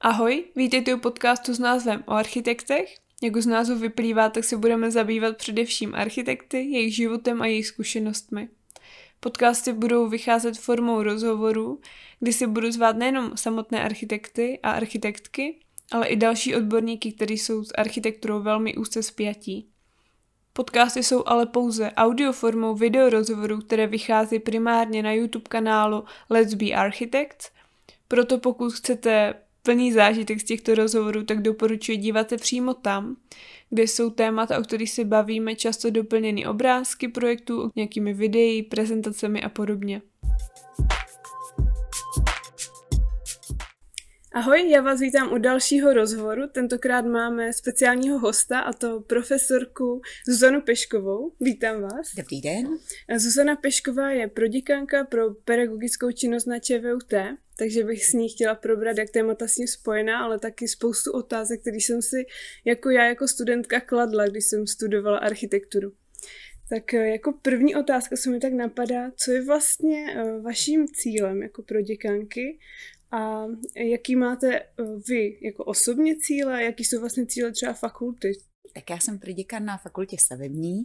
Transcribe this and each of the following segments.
Ahoj, vítejte u podcastu s názvem o architektech. Jak už z názvu vyplývá, tak se budeme zabývat především architekty, jejich životem a jejich zkušenostmi. Podcasty budou vycházet formou rozhovorů, kdy si budu zvát nejenom samotné architekty a architektky, ale i další odborníky, kteří jsou s architekturou velmi úzce spjatí. Podcasty jsou ale pouze audioformou videorozhovorů, které vychází primárně na YouTube kanálu Let's Be Architects, proto pokud chcete plný zážitek z těchto rozhovorů, tak doporučuji dívat se přímo tam, kde jsou témata, o kterých se bavíme, často doplněny obrázky projektů, nějakými videí, prezentacemi a podobně. Ahoj, já vás vítám u dalšího rozhovoru. Tentokrát máme speciálního hosta, a to profesorku Zuzanu Peškovou. Vítám vás. Dobrý den. Zuzana Pešková je proděkanka pro pedagogickou činnost na ČVUT, takže bych s ní chtěla probrat, jak témata s ním spojená, ale taky spoustu otázek, které jsem si jako já jako studentka kladla, když jsem studovala architekturu. Tak eh, jako první otázka se mi tak napadá, co je vlastně eh, vaším cílem jako pro děkanky a jaký máte eh, vy jako osobně cíle, jaký jsou vlastně cíle třeba fakulty? Tak já jsem proděkan na fakultě stavební.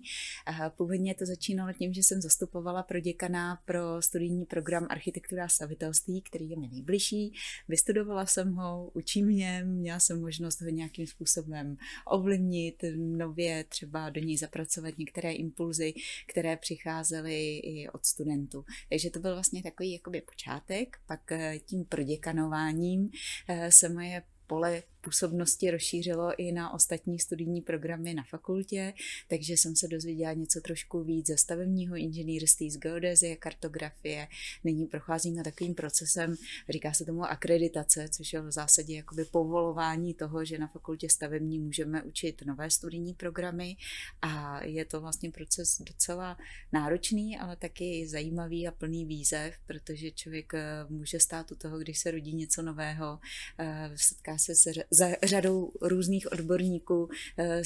Původně to začínalo tím, že jsem zastupovala proděkana pro studijní program architektura a stavitelství, který je mi nejbližší. Vystudovala jsem ho, učím mě, měla jsem možnost ho nějakým způsobem ovlivnit, nově třeba do něj zapracovat některé impulzy, které přicházely i od studentů. Takže to byl vlastně takový jakoby počátek, pak eh, tím proděkanováním eh, se moje pole působnosti rozšířilo i na ostatní studijní programy na fakultě, takže jsem se dozvěděla něco trošku víc ze stavebního inženýrství, z geodezie, kartografie. Nyní procházíme takovým procesem, říká se tomu akreditace, což je v zásadě jakoby povolování toho, že na fakultě stavební můžeme učit nové studijní programy a je to vlastně proces docela náročný, ale taky zajímavý a plný výzev, protože člověk eh, může stát u toho, když se rodí něco nového, eh, setká se s za řadou různých odborníků eh,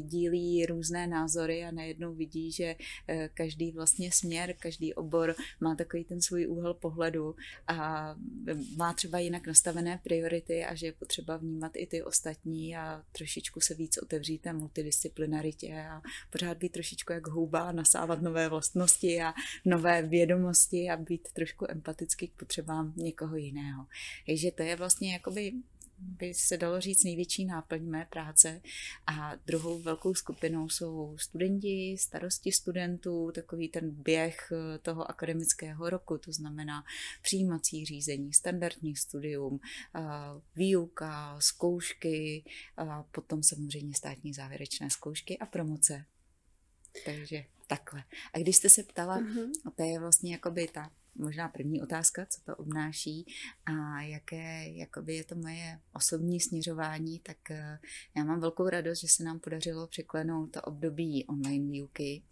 dílí různé názory a najednou vidí, že eh, každý vlastně směr, každý obor má takový ten svůj úhel pohledu a má třeba jinak nastavené priority a že je potřeba vnímat i ty ostatní a trošičku se víc otevřít té multidisciplinaritě a pořád být trošičku jak houba, nasávat nové vlastnosti a nové vědomosti a být trošku empatický k potřebám někoho jiného. Takže to je vlastně jakoby by se dalo říct největší náplň mé práce. A druhou velkou skupinou jsou studenti, starosti studentů, takový ten běh eh, toho akademického roku, to znamená přijímací řízení, standardní studium, eh, výuka, zkoušky, a potom samozřejmě státní závěrečné zkoušky a promoce. Takže takhle. A když jste se ptala, uh-huh. to je vlastně jakoby ta možná první otázka, co to obnáší a jaké jakoby je to moje osobní směřování, tak eh, já mám velkou radost, že se nám podařilo překlenout to období online výuky,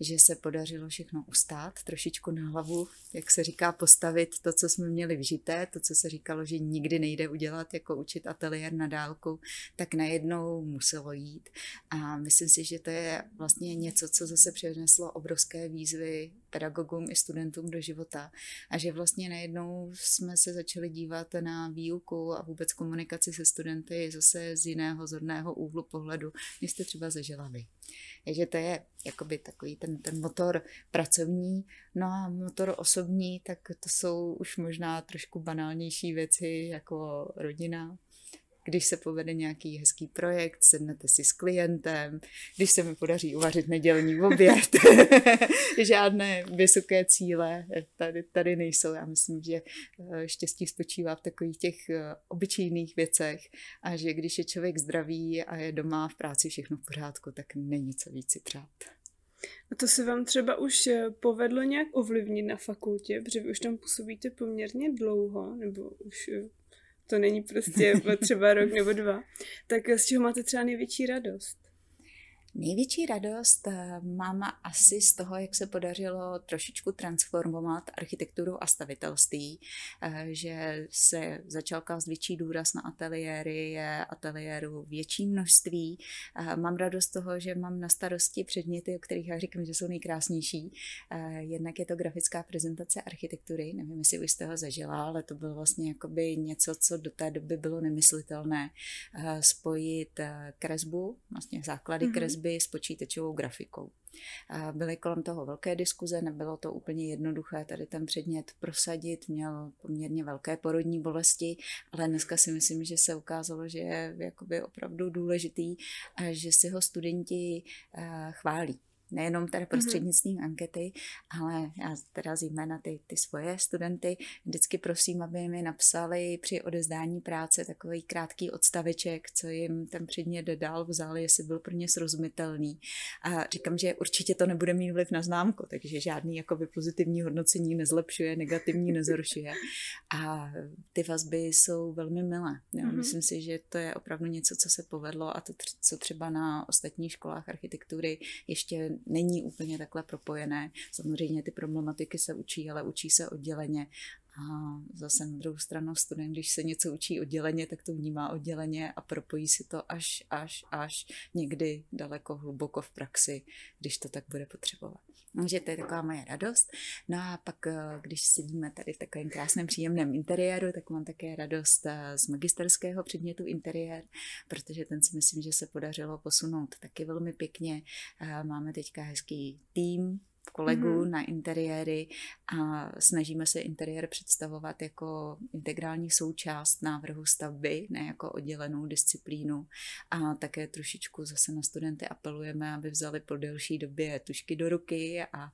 že se podařilo všechno ustát, trošičku na hlavu, jak se říká, postavit to, co jsme měli vžité, to, co se říkalo, že nikdy nejde udělat, jako učit ateliér na dálku, tak najednou muselo jít. A myslím si, že to je vlastně něco, co zase přineslo obrovské výzvy pedagogům i studentům do života. A že vlastně najednou jsme se začali dívat na výuku a vůbec komunikaci se studenty zase z jiného zorného úhlu pohledu, než jste třeba zažila vy. Takže to je jakoby takový ten, ten motor pracovní, no a motor osobní, tak to jsou už možná trošku banálnější věci jako rodina, když se povede nějaký hezký projekt, sednete si s klientem, když se mi podaří uvařit nedělní oběd. Žádné vysoké cíle tady, tady nejsou. Já myslím, že eh, štěstí spočívá v takových těch eh, obyčejných věcech a že když je člověk zdravý a je doma v práci všechno v pořádku, tak není co víc si přát. A to se vám třeba už eh, povedlo nějak ovlivnit na fakultě, protože vy už tam působíte poměrně dlouho, nebo už to není prostě třeba rok nebo dva, tak z čeho máte třeba největší radost? Největší radost eh, mám asi z toho, jak se podařilo trošičku transformovat architekturu a stavitelství, eh, že se začal klást větší důraz na ateliéry, je ateliéru větší množství. Eh, mám radost z toho, že mám na starosti předměty, o kterých já říkám, že jsou nejkrásnější. Jednak je to grafická prezentace architektury, nevím, jestli už jste ho zažila, ale to bylo vlastně jakoby něco, co do té doby bylo nemyslitelné. Spojit kresbu, vlastně základy mm-hmm. kresby, stavby s počítačovou grafikou. Byly kolem toho velké diskuze, nebylo to úplně jednoduché tady ten předmět prosadit, měl poměrně velké porodní bolesti, ale dneska si myslím, že se ukázalo, že je jakoby opravdu důležitý a že si ho studenti chválí nejenom teda mhm. prostřednictvím mm-hmm. ankety, ale já teda zejména ty, ty svoje studenty vždycky prosím, aby mi napsali při odezdání práce takový krátký odstaveček, co jim ten předmět dal, vzali, jestli byl pro ně srozumitelný. A říkám, že určitě to nebude mít vliv na známku, takže žádný jakoby pozitivní hodnocení nezlepšuje, negativní nezhoršuje. A ty vazby jsou velmi milé. Jo. Mm-hmm. Myslím si, že to je opravdu něco, co se povedlo a to, co třeba na ostatních školách architektury ještě není úplně takhle propojené. Samozřejmě ty problematiky se učí, ale učí se odděleně a zase na druhou stranu student, když se něco učí odděleně, tak to vnímá odděleně a propojí si to až, až, až někdy daleko hluboko v praxi, když to tak bude potřebovat. Takže to je taková moje radost. No a pak, eh, když sedíme tady v takovém krásném příjemném interiéru, tak mám také radost eh, z magisterského předmětu interiér, protože ten si myslím, že se podařilo posunout taky velmi pěkně. Eh, máme teďka hezký tým, kolegů mm-hmm. na interiéry a snažíme se interiér představovat jako integrální součást návrhu stavby, ne jako oddělenou disciplínu. A také trošičku zase na studenty apelujeme, aby vzali po delší době tušky do ruky a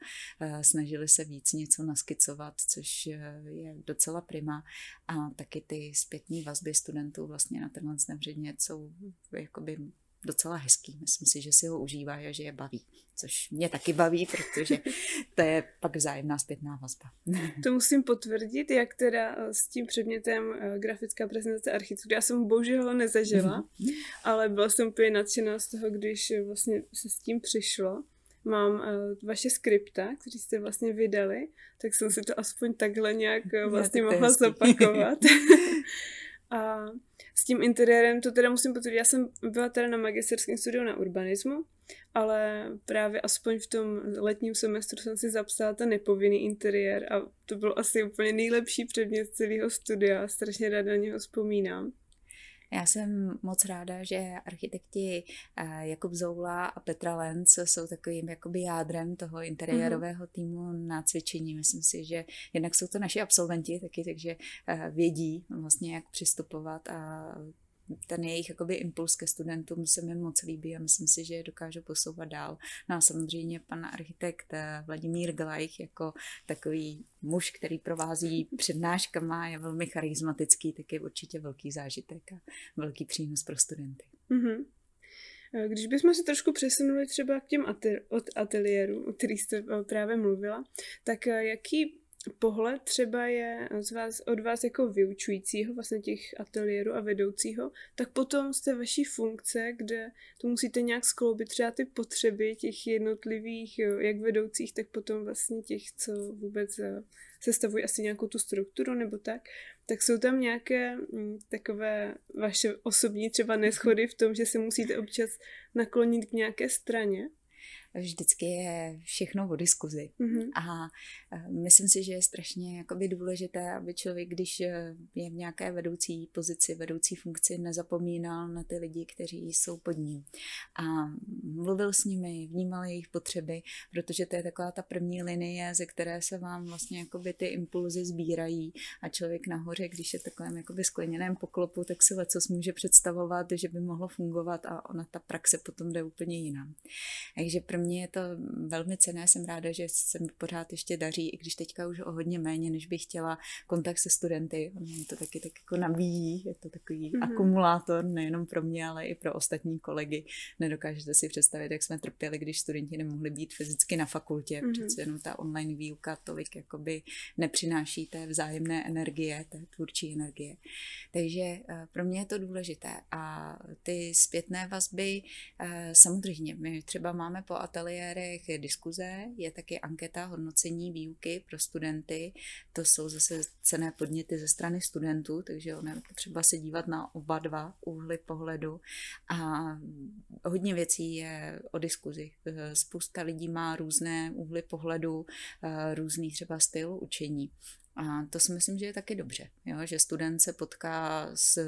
snažili se víc něco naskicovat, což je docela prima. A taky ty zpětní vazby studentů vlastně na tenhle předmět jsou jakoby docela hezký. Myslím si, že si ho užívá a že je baví. Což mě taky baví, protože to je pak vzájemná zpětná vazba. To musím potvrdit, jak teda eh, s tím předmětem eh, grafická prezentace architektury. Já jsem bohužel ho nezažila, mm-hmm. ale byla jsem úplně nadšená z toho, když eh, vlastně se s tím přišlo. Mám vaše skripta, který jste vlastně vydali, tak jsem si to aspoň takhle nějak vlastně mohla zopakovat. A s tím interiérem to teda musím potvrdit. Já jsem byla teda na magisterském studiu na urbanismu, ale právě aspoň v tom letním semestru jsem si zapsala ten nepovinný interiér a to byl asi úplně nejlepší předmět celého studia. Strašně ráda na něho vzpomínám. Já jsem moc ráda, že architekti eh, Jakub Zoula a Petra Lenz jsou takovým jakoby jádrem toho interiérového týmu na cvičení. Myslím si, že jednak jsou to naši absolventi taky, takže eh, vědí vlastně, jak přistupovat a ten jejich jakoby impuls ke studentům se mi moc líbí a myslím si, že je dokážu posouvat dál. No a samozřejmě pan architekt eh, Vladimír Glajch jako takový muž, který provází přednáškama, je velmi charismatický, tak je určitě velký zážitek a velký přínos pro studenty. Mm-hmm. Když bychom se trošku přesunuli třeba k těm ateliérům, o kterých jste eh, právě mluvila, tak jaký pohled třeba je z vás, od vás jako vyučujícího, vlastně těch ateliérů a vedoucího, tak potom z té vaší funkce, kde to musíte nějak skloubit třeba ty potřeby těch jednotlivých, jak vedoucích, tak potom vlastně těch, co vůbec eh, sestavují asi nějakou tu strukturu nebo tak, tak jsou tam nějaké mm, takové vaše osobní třeba neschody v tom, že se musíte občas naklonit k nějaké straně? Vždycky je všechno o diskuzi. Mm-hmm. A myslím si, že je strašně jakoby důležité, aby člověk, když e, je v nějaké vedoucí pozici, vedoucí funkci, nezapomínal na ty lidi, kteří jsou pod ním. A mluvil s nimi, vnímal jejich potřeby, protože to je taková ta první linie, ze které se vám vlastně jakoby ty impulzy sbírají a člověk nahoře, když je takovém jakoby skleněném poklopu, tak si leco může představovat, že by mohlo fungovat a ona ta praxe potom jde úplně jinam. Takže pro mě je to velmi cené, jsem ráda, že se mi pořád ještě daří, i když teďka už o hodně méně, než bych chtěla kontakt se studenty. Mě to taky tak jako nabíjí, je to takový mm-hmm. akumulátor, nejenom pro mě, ale i pro ostatní kolegy. Nedokážete si představit, jak jsme trpěli, když studenti nemohli být fyzicky na fakultě, mm-hmm. přece jenom ta online výuka tolik jakoby nepřináší té vzájemné energie, té tvůrčí energie. Takže eh, pro mě je to důležité. A ty zpětné vazby, eh, samozřejmě, my třeba máme po ateliérech diskuze, je taky anketa hodnocení výuky pro studenty. To jsou zase cené podněty ze strany studentů, takže ono je potřeba se dívat na oba dva úhly pohledu. A hodně věcí je o diskuzi. Spousta lidí má různé úhly pohledu, eh, různý třeba styl učení. A to si myslím, že je taky dobře, jo? že student se potká s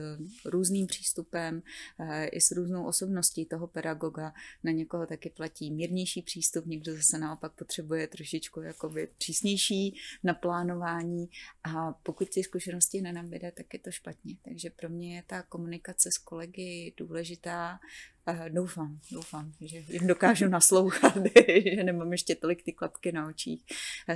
různým přístupem e, i s různou osobností toho pedagoga. Na někoho taky platí mírnější přístup, někdo zase naopak potřebuje trošičku jakoby přísnější naplánování a pokud ty zkušenosti nenabíde, tak je to špatně. Takže pro mě je ta komunikace s kolegy důležitá doufám, doufám, že jim dokážu naslouchat, že nemám ještě tolik ty klapky na očích.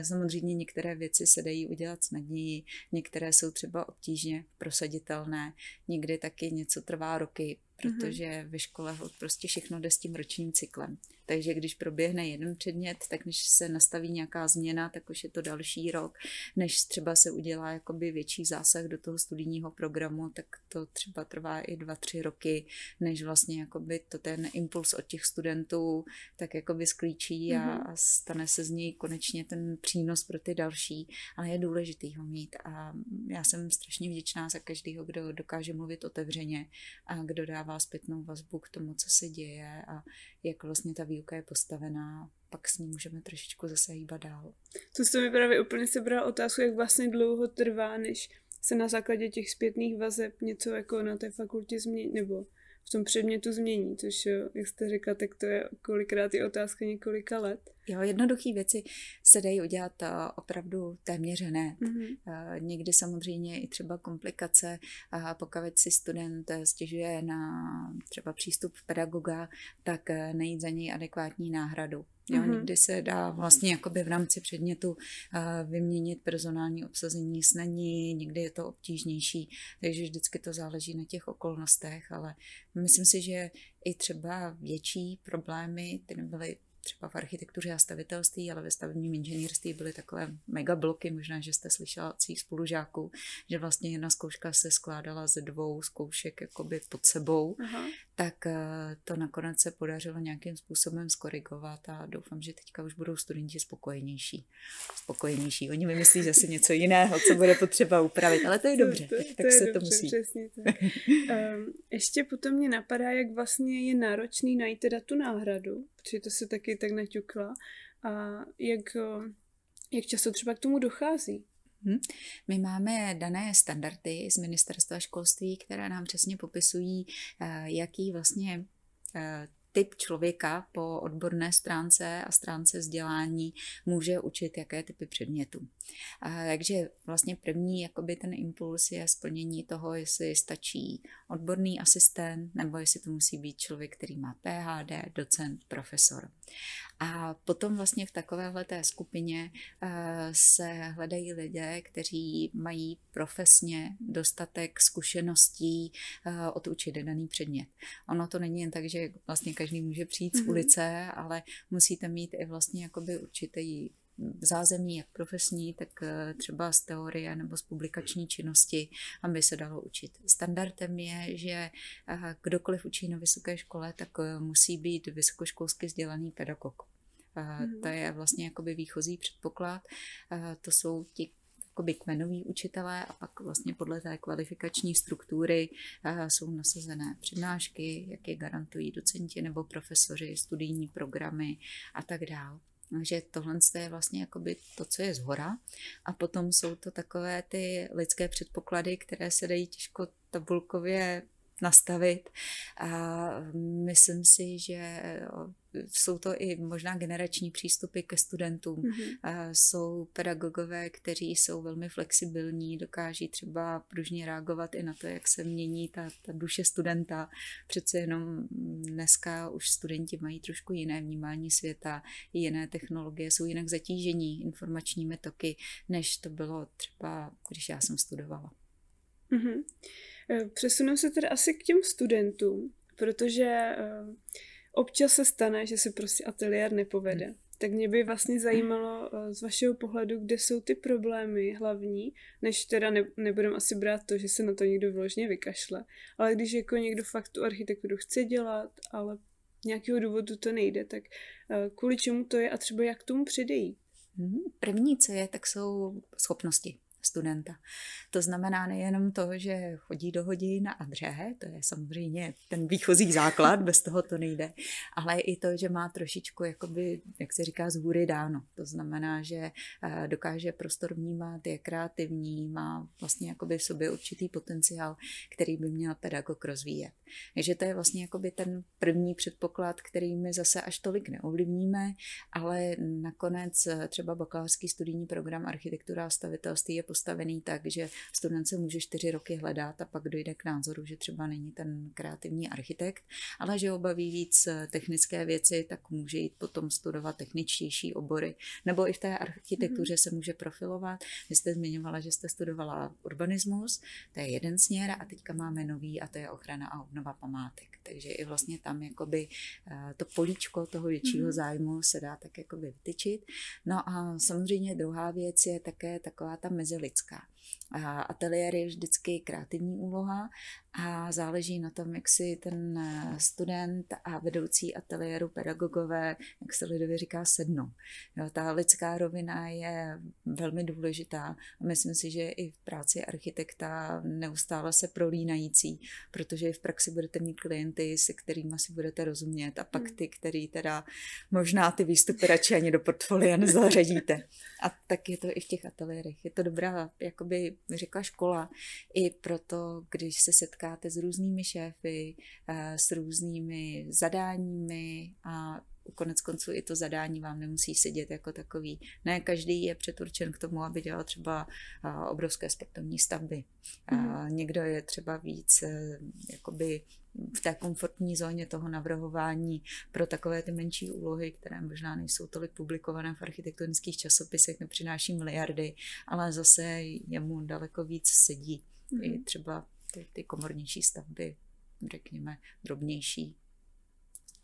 Samozřejmě některé věci se dají udělat snadněji, některé jsou třeba obtížně prosaditelné, někdy taky něco trvá roky, protože mm-hmm. ve škole prostě všechno jde s tím ročním cyklem. Takže když proběhne jeden předmět, tak než se nastaví nějaká změna, tak už je to další rok. Než třeba se udělá jakoby větší zásah do toho studijního programu, tak to třeba trvá i dva, tři roky, než vlastně jakoby to ten impuls od těch studentů tak jakoby sklíčí a, mm-hmm. a stane se z něj konečně ten přínos pro ty další. Ale je důležitý ho mít a já jsem strašně vděčná za každého, kdo dokáže mluvit otevřeně a kdo dává zpětnou vazbu k tomu, co se děje a jak vlastně ta výuka je postavená, pak s ní můžeme trošičku zase hýbat dál. To jste mi právě úplně sebral otázku, jak vlastně dlouho trvá, než se na základě těch zpětných vazeb něco jako na té fakultě změní, nebo v tom předmětu změní, což jak jste řekla, tak to je kolikrát i otázka několika let. Jo, jednoduché věci se dají udělat eh, opravdu téměř hned. Mm-hmm. Někdy samozřejmě i třeba komplikace, pokud si student eh, stěžuje na třeba přístup pedagoga, tak najít za něj adekvátní náhradu. Jo, mm-hmm. Někdy se dá vlastně jakoby v rámci předmětu vyměnit personální obsazení snadněji, někdy je to obtížnější, takže vždycky to záleží na těch okolnostech, ale myslím si, že i třeba větší problémy, ty nebyly třeba v architektuře a stavitelství, ale ve stavebním inženýrství byly takové megabloky, možná, že jste slyšela od svých spolužáků, že vlastně jedna zkouška se skládala ze dvou zkoušek jakoby pod sebou, Aha. Tak eh, to nakonec se podařilo nějakým způsobem skorigovat a doufám, že teďka už budou studenti spokojenější. Spokojenější. Oni vymyslí zase něco jiného, co bude potřeba upravit, ale to je dobře, to, to, tak, tak to se dobře, to musí. Přesně tak. um, ještě potom mě napadá, jak vlastně je náročný najít teda tu náhradu, protože to se taky tak naťukla. A jak, jak často třeba k tomu dochází? Hmm. My máme dané standardy z ministerstva školství, které nám přesně popisují, eh, jaký vlastně eh, typ člověka po odborné stránce a stránce vzdělání může učit jaké typy předmětů. Takže vlastně první jakoby ten impuls je splnění toho, jestli stačí odborný asistent nebo jestli to musí být člověk, který má PhD, docent, profesor. A potom vlastně v takovéhle té skupině uh, se hledají lidé, kteří mají profesně dostatek zkušeností uh, odučit daný předmět. Ono to není jen tak, že vlastně každý může přijít z mhm. ulice, ale musíte mít i vlastně jakoby určitý zázemí, jak profesní, tak eh, třeba z teorie nebo z publikační činnosti, aby se dalo učit. Standardem je, že eh, kdokoliv učí na vysoké škole, tak eh, musí být vysokoškolsky vzdělaný pedagog. Mm. To je vlastně jakoby výchozí předpoklad. To jsou ti jakoby kmenoví učitelé a pak vlastně podle té kvalifikační struktury jsou nasazené přednášky, jak je garantují docenti nebo profesoři, studijní programy a tak dále. Takže tohle je vlastně jakoby to, co je zhora. A potom jsou to takové ty lidské předpoklady, které se dají těžko tabulkově nastavit. A myslím si, že jsou to i možná generační přístupy ke studentům. Mm-hmm. Jsou pedagogové, kteří jsou velmi flexibilní, dokáží třeba pružně reagovat i na to, jak se mění ta, ta duše studenta. Přece jenom dneska už studenti mají trošku jiné vnímání světa, jiné technologie, jsou jinak zatížení informačními toky, než to bylo třeba, když já jsem studovala. Mm-hmm. Přesuneme se tedy asi k těm studentům, protože eh, občas se stane, že se prostě ateliér nepovede. Hmm. Tak mě by vlastně zajímalo eh, z vašeho pohledu, kde jsou ty problémy hlavní, než teda ne, nebudem asi brát to, že se na to někdo vložně vykašle. Ale když jako někdo fakt tu architekturu chce dělat, ale nějakého důvodu to nejde, tak kvůli čemu to je a třeba jak tomu předejít? Hmm, první, co je, tak jsou schopnosti studenta. To znamená nejenom to, že chodí do hodin a dře, to je samozřejmě ten výchozí základ, bez toho to nejde, ale i to, že má trošičku, jakoby, jak se říká, z hůry dáno. To znamená, že eh, dokáže prostor vnímat, je kreativní, má vlastně jakoby v sobě určitý potenciál, který by měl pedagog rozvíjet. Takže to je vlastně jakoby ten první předpoklad, který my zase až tolik neovlivníme, ale nakonec eh, třeba bakalářský studijní program architektura a stavitelství je postavený tak, že student se může čtyři roky hledat a pak dojde k názoru, že třeba není ten kreativní architekt, ale že obaví víc eh, technické věci, tak může jít potom studovat techničtější obory. Nebo i v té architektuře mm-hmm. se může profilovat. Vy jste zmiňovala, že jste studovala urbanismus, to je jeden směr a teďka máme nový a to je ochrana a obnova památek. Takže i vlastně tam jakoby eh, to políčko toho většího mm-hmm. zájmu se dá tak jakoby vytyčit. No a samozřejmě druhá věc je také taková ta mezilidská. Ateliér je vždycky kreativní úloha a záleží na tom, jak si ten eh, student a vedoucí ateliéru pedagogové, jak se lidově říká, sednou. Jo, ta lidská rovina je velmi důležitá a myslím si, že i v práci architekta neustále se prolínající, protože v praxi budete mít klienty, se kterými si budete rozumět a pak hmm. ty, který teda možná ty výstupy radši ani do portfolia nezařadíte. A tak je to i v těch ateliérech. Je to dobrá, jakoby řekla škola, i proto, když se setkáte s různými šéfy, eh, s různými zadáními a konec konců i to zadání vám nemusí sedět jako takový. Ne každý je předurčen k tomu, aby dělal třeba eh, obrovské sportovní stavby. Mm-hmm. Někdo je třeba víc jakoby v té komfortní zóně toho navrhování pro takové ty menší úlohy, které možná nejsou tolik publikované v architektonických časopisech, nepřináší miliardy, ale zase jemu daleko víc sedí. Mm-hmm. I třeba ty, ty komornější stavby, řekněme, drobnější.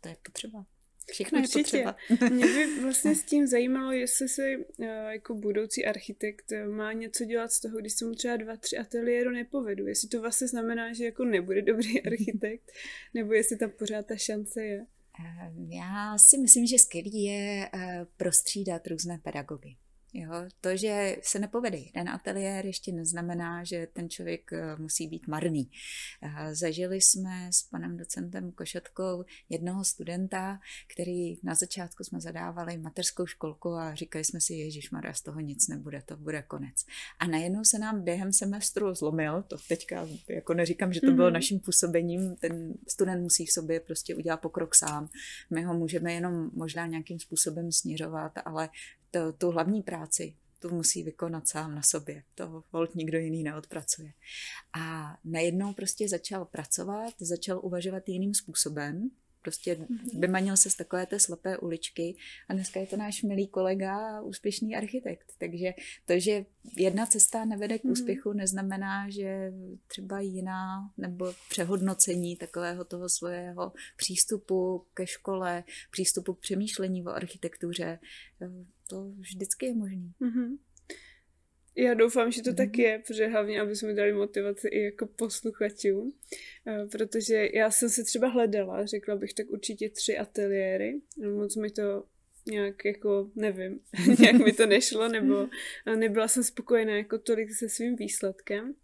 To je potřeba. Všechno Určitě. je potřeba. Mě by vlastně s tím zajímalo, jestli se uh, jako budoucí architekt uh, má něco dělat z toho, když se mu třeba dva, tři ateliéru nepovedu. Jestli to vlastně znamená, že jako nebude dobrý architekt, nebo jestli tam pořád ta šance je. Eh, já si myslím, že skvělý je prostřídat různé pedagogy. Jo, to, že se nepovede jeden ateliér, ještě neznamená, že ten člověk eh, musí být marný. Eh, zažili jsme s panem docentem Košatkou jednoho studenta, který na začátku jsme zadávali mateřskou školku a říkali jsme si, Ježíš Maria, z toho nic nebude, to bude konec. A najednou se nám během semestru zlomil, to teďka jako neříkám, že to bylo mm-hmm. naším působením, ten student musí v sobě prostě udělat pokrok sám. My ho můžeme jenom možná nějakým způsobem směřovat, ale to, tu hlavní práci, tu musí vykonat sám na sobě. To hold nikdo jiný neodpracuje. A najednou prostě začal pracovat, začal uvažovat jiným způsobem, Prostě mhm. vymanil se z takové té slepé uličky a dneska je to náš milý kolega a úspěšný architekt. Takže to, že jedna cesta nevede k mhm. úspěchu, neznamená, že třeba jiná nebo přehodnocení takového toho svého přístupu ke škole, přístupu k přemýšlení o architektuře, to vždycky je možný. Mm-hmm. Já doufám, že to mm-hmm. tak mhm. je, protože hlavně, aby jsme dali motivaci i jako posluchačům, eh, protože já jsem se třeba hledala, řekla bych tak určitě tři ateliéry, moc mi to nějak jako, nevím, nějak mi to nešlo, nebo nebyla jsem spokojená jako tolik se svým výsledkem.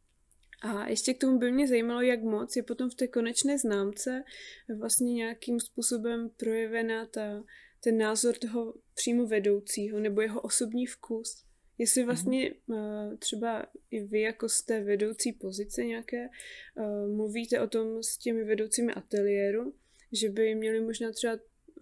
A ještě k tomu by mě zajímalo, jak moc je potom v té konečné známce vlastně nějakým způsobem projevena ta, ten názor toho přímo vedoucího nebo jeho osobní vkus. Jestli mhm. vlastně uh, třeba i vy jako té vedoucí pozice nějaké uh, mluvíte o tom s těmi vedoucími ateliéru, že by měli možná třeba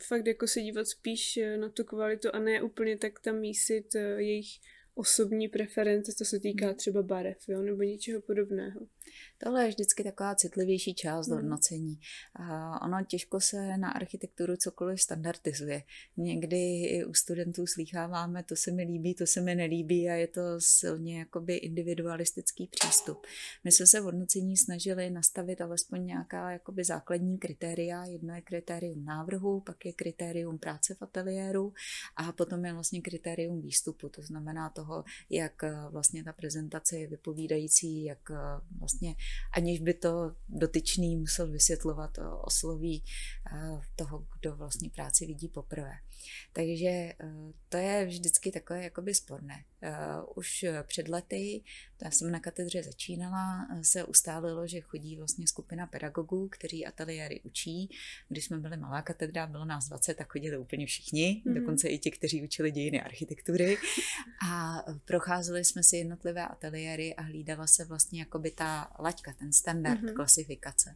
fakt jako se dívat spíš na tu kvalitu a ne úplně tak tam mísit jejich osobní preference, co se týká hmm. třeba barev, jo, nebo něčeho podobného. Tohle je vždycky taková citlivější část hmm. hodnocení. A ono těžko se na architekturu cokoliv standardizuje. Někdy i u studentů slýcháváme, to se mi líbí, to se mi nelíbí a je to silně jakoby individualistický přístup. My jsme se v hodnocení snažili nastavit alespoň nějaká jakoby základní kritéria. Jedno je kritérium návrhu, pak je kritérium práce v ateliéru a potom je vlastně kritérium výstupu, to znamená toho, jak vlastně ta prezentace je vypovídající, jak vlastně aniž by to dotyčný musel vysvětlovat, osloví toho, kdo vlastně práci vidí poprvé. Takže eh, to je vždycky takové jakoby sporné. Eh, už před lety, já jsem na katedře začínala, se ustálilo, že chodí vlastně skupina pedagogů, kteří ateliéry učí. Když jsme byli malá katedra, bylo nás 20, tak chodili úplně všichni, mm-hmm. dokonce i ti, kteří učili dějiny architektury. A procházeli jsme si jednotlivé ateliéry a hlídala se vlastně jakoby ta laťka, ten standard mm-hmm. klasifikace.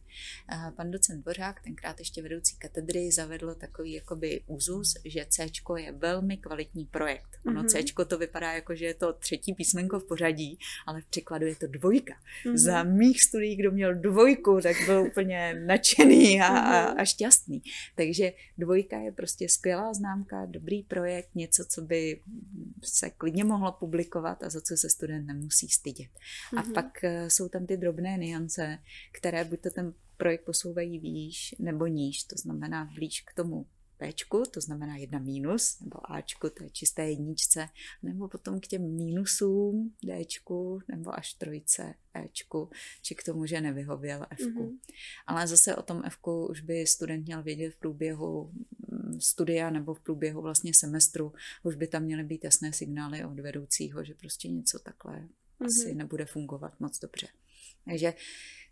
Pan docent Dvořák, tenkrát ještě vedoucí katedry, zavedl takový jakoby úzus, že C je velmi kvalitní projekt. Ono mm-hmm. C to vypadá jako, že je to třetí písmenko v pořadí, ale v překladu je to dvojka. Mm-hmm. Za mých studií, kdo měl dvojku, tak byl úplně nadšený a, mhm. a šťastný. Takže dvojka je prostě skvělá známka, dobrý projekt, něco, co by se klidně mohlo publikovat a za co se student nemusí stydět. Mm-hmm. A mhm. pak eh, jsou tam ty drobné niance, které buď to ten projekt posouvají výš nebo níž, to znamená blíž k tomu Pčku, to znamená jedna mínus, nebo Ačku, to je čisté jedničce, nebo potom k těm mínusům Dčku, nebo až trojce Ečku, či k tomu, že nevyhověl Fku. Mm-hmm. Ale zase o tom Fku už by student měl vědět v průběhu mm, studia nebo v průběhu vlastně semestru, už by tam měly být jasné signály od vedoucího, že prostě něco takhle mm-hmm. asi nebude fungovat moc dobře. Takže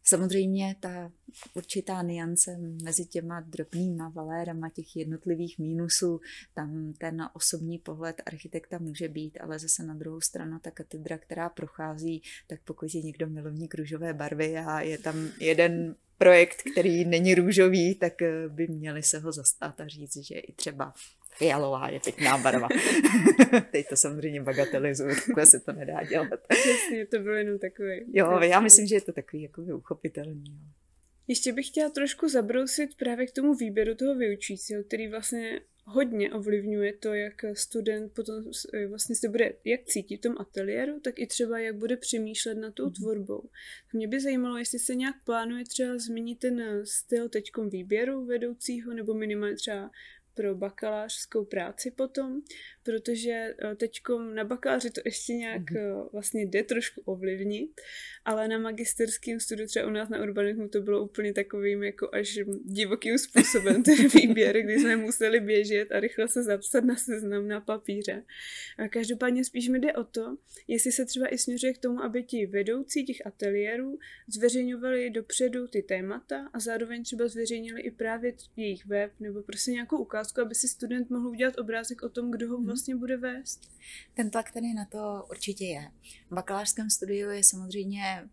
Samozřejmě ta určitá niance mezi těma drobnýma valérama těch jednotlivých mínusů, tam ten osobní pohled architekta může být, ale zase na druhou stranu ta katedra, která prochází, tak pokud je někdo milovník růžové barvy a je tam jeden projekt, který není růžový, tak by měli se ho zastat a říct, že i třeba fialová je pěkná barva. Teď to samozřejmě bagatelizuju, takhle se to nedá dělat. Přesně, to bylo jenom takový. Jo, já myslím, že je to takový jako uchopitelný. Ještě bych chtěla trošku zabrousit právě k tomu výběru toho vyučícího, který vlastně hodně ovlivňuje to, jak student potom vlastně se bude jak cítit v tom ateliéru, tak i třeba jak bude přemýšlet nad tou mm-hmm. tvorbou. Mě by zajímalo, jestli se nějak plánuje třeba změnit ten styl teďkom výběru vedoucího, nebo minimálně třeba pro bakalářskou práci potom, protože eh, teď na bakaláři to ještě nějak mm-hmm. vlastně jde trošku ovlivnit, ale na magisterském studiu třeba u nás na urbanismu to bylo úplně takovým jako až divokým způsobem ten výběr, kdy jsme museli běžet a rychle se zapsat na seznam na papíře. A každopádně spíš mi jde o to, jestli se třeba i směřuje k tomu, aby ti vedoucí těch ateliérů zveřejňovali dopředu ty témata a zároveň třeba zveřejnili i právě jejich web nebo prostě nějakou ukázku, aby si student mohl udělat obrázek o tom, kdo ho mhm vlastně bude vést? Ten tlak tady na to určitě je. V bakalářském studiu je samozřejmě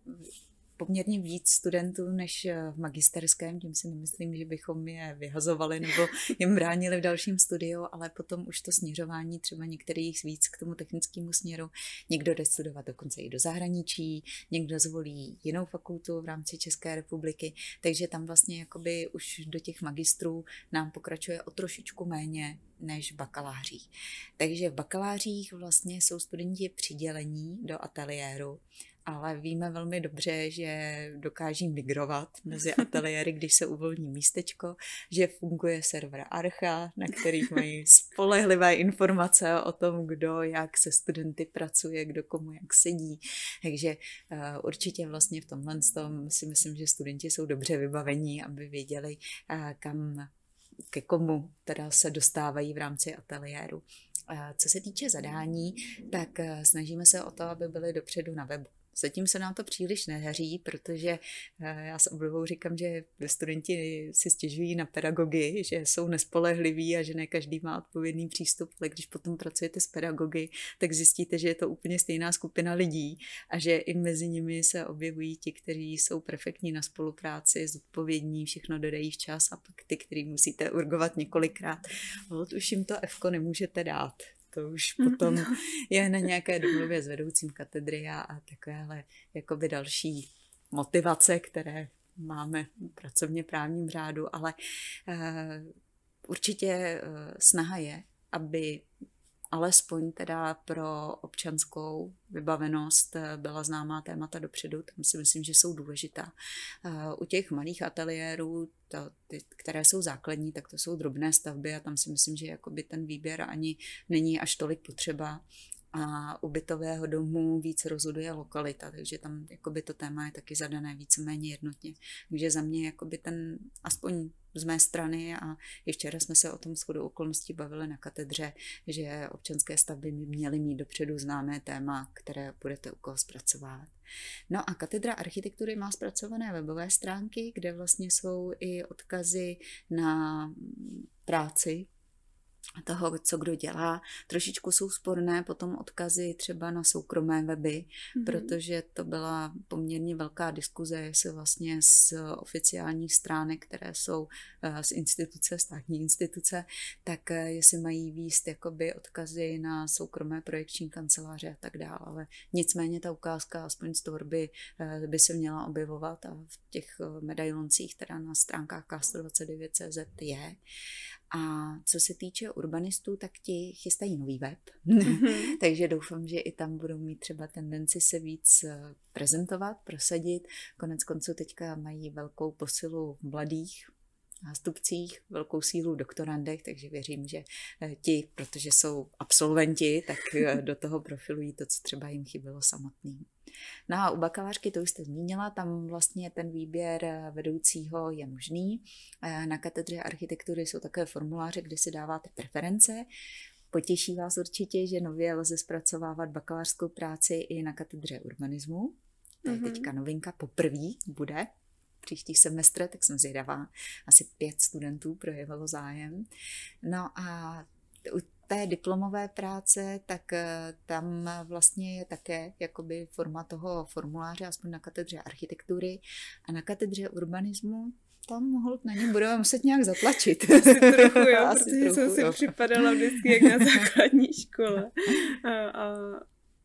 poměrně víc studentů než v magisterském, tím si nemyslím, že bychom je vyhazovali nebo jim bránili v dalším studiu, ale potom už to směřování třeba některých víc k tomu technickému směru. Někdo jde studovat dokonce i do zahraničí, někdo zvolí jinou fakultu v rámci České republiky, takže tam vlastně jakoby už do těch magistrů nám pokračuje o trošičku méně než v bakalářích. Takže v bakalářích vlastně jsou studenti přidělení do ateliéru, ale víme velmi dobře, že dokáží migrovat mezi ateliéry, když se uvolní místečko, že funguje server Archa, na kterých mají spolehlivé informace o tom, kdo jak se studenty pracuje, kdo komu jak sedí. Takže uh, určitě vlastně v tomhle tom si myslím, že studenti jsou dobře vybavení, aby věděli, uh, kam ke komu teda se dostávají v rámci ateliéru. Co se týče zadání, tak eh, snažíme se o to, aby byly dopředu na webu. Zatím se nám to příliš nehaří, protože eh, já s oblibou říkám, že studenti si stěžují na pedagogy, že jsou nespolehliví a že ne každý má odpovědný přístup, ale když potom pracujete s pedagogy, tak zjistíte, že je to úplně stejná skupina lidí a že i mezi nimi se objevují ti, kteří jsou perfektní na spolupráci, zodpovědní, všechno dodají včas a pak ty, který musíte urgovat několikrát. už jim to Fko nemůžete dát to už mhm. potom je na nějaké domluvě s vedoucím katedry a, a takovéhle jakoby další motivace, které máme v pracovně právním řádu, ale uh, určitě uh, snaha je, aby alespoň teda pro občanskou vybavenost eh, byla známá témata dopředu, tam si myslím, že jsou důležitá. Eh, u těch malých ateliérů, to, ty, které jsou základní, tak to jsou drobné stavby a tam si myslím, že jakoby ten výběr ani není až tolik potřeba a u bytového domu víc rozhoduje lokalita, takže tam jakoby to téma je taky zadané víceméně jednotně. Takže za mě jakoby ten, aspoň z mé strany a ještě včera jsme se o tom shodou okolností bavili na katedře, že občanské stavby by měly mít dopředu známé téma, které budete u koho zpracovat. No a katedra architektury má zpracované webové stránky, kde vlastně jsou i odkazy na práci toho, co kdo dělá. Trošičku jsou sporné potom odkazy třeba na soukromé weby, mm-hmm. protože to byla poměrně velká diskuze, jestli vlastně z oficiálních stránek, které jsou eh, z instituce, státní instituce, tak eh, jestli mají výst jakoby odkazy na soukromé projekční kanceláře a tak dále. Ale nicméně ta ukázka aspoň z tvorby eh, by se měla objevovat a v těch medailoncích, která na stránkách K129.cz je. A co se týče urbanistů, tak ti chystají nový web, mm-hmm. takže doufám, že i tam budou mít třeba tendenci se víc eh, prezentovat, prosadit. Konec konců teďka mají velkou posilu mladých nástupcích, velkou sílu doktorandech, takže věřím, že eh, ti, protože jsou absolventi, tak eh, do toho profilují to, co třeba jim chybělo samotným. No a u bakalářky, to už jste zmínila, tam vlastně ten výběr eh, vedoucího je možný. Na katedře architektury jsou takové formuláře, kde si dáváte preference. Potěší vás určitě, že nově lze zpracovávat bakalářskou práci i na katedře urbanismu. To je mm-hmm. teďka novinka, poprvé bude příští semestr, tak jsem zvědavá. Asi pět studentů projevilo zájem. No a té diplomové práce, tak eh, tam vlastně je také jakoby forma toho formuláře, aspoň na katedře architektury a na katedře urbanismu tam mohl na něm budeme muset nějak zatlačit. Asi trochu, jo, Asi protože trochu, jsem si jo. připadala vždycky jak na základní škole. A, a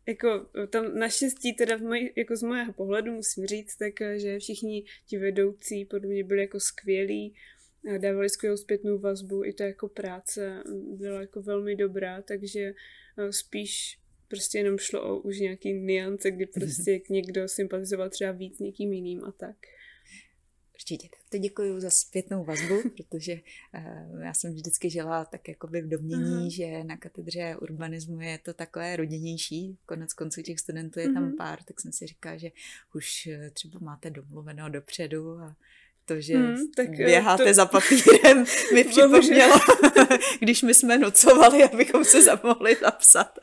jako tam naštěstí teda v moj, jako z mého pohledu musím říct, tak, že všichni ti vedoucí podle mě byli jako skvělí, dávali skvělou zpětnou vazbu, i to jako práce byla jako velmi dobrá, takže e, spíš prostě jenom šlo o už nějaký niance, kdy prostě někdo sympatizoval třeba víc někým jiným a tak. Určitě. To děkuji za zpětnou vazbu, protože uh, já jsem vždycky žila tak jakoby v domění, uh-huh. že na katedře urbanismu je to takové rodinnější. Konec konců těch studentů je tam mhm. pár, tak jsem si říkala, že už eh, třeba máte domluveno dopředu a to, že hmm, tak eh, běháte to... za papírem, mi připomnělo, když my jsme nocovali, abychom se mohli zapsat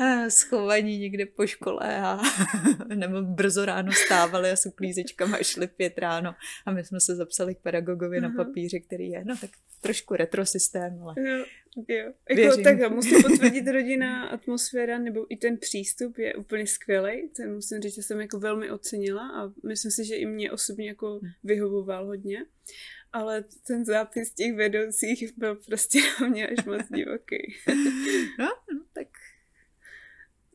eh, schovaní někde po škole a nebo brzo ráno stávali a s uklízečkama šli pět ráno. A my jsme se zapsali k pedagogovi uh-huh. na papíře, který je, no tak trošku retro systém, ale jo, jo. Jako, tak musím potvrdit rodina, atmosféra nebo i ten přístup je úplně skvělý. Ten musím říct, že jsem jako velmi ocenila a myslím si, že i mě osobně jako hm. vyhovoval hodně. Ale ten zápis těch vedoucích byl prostě na mě až moc divoký. no,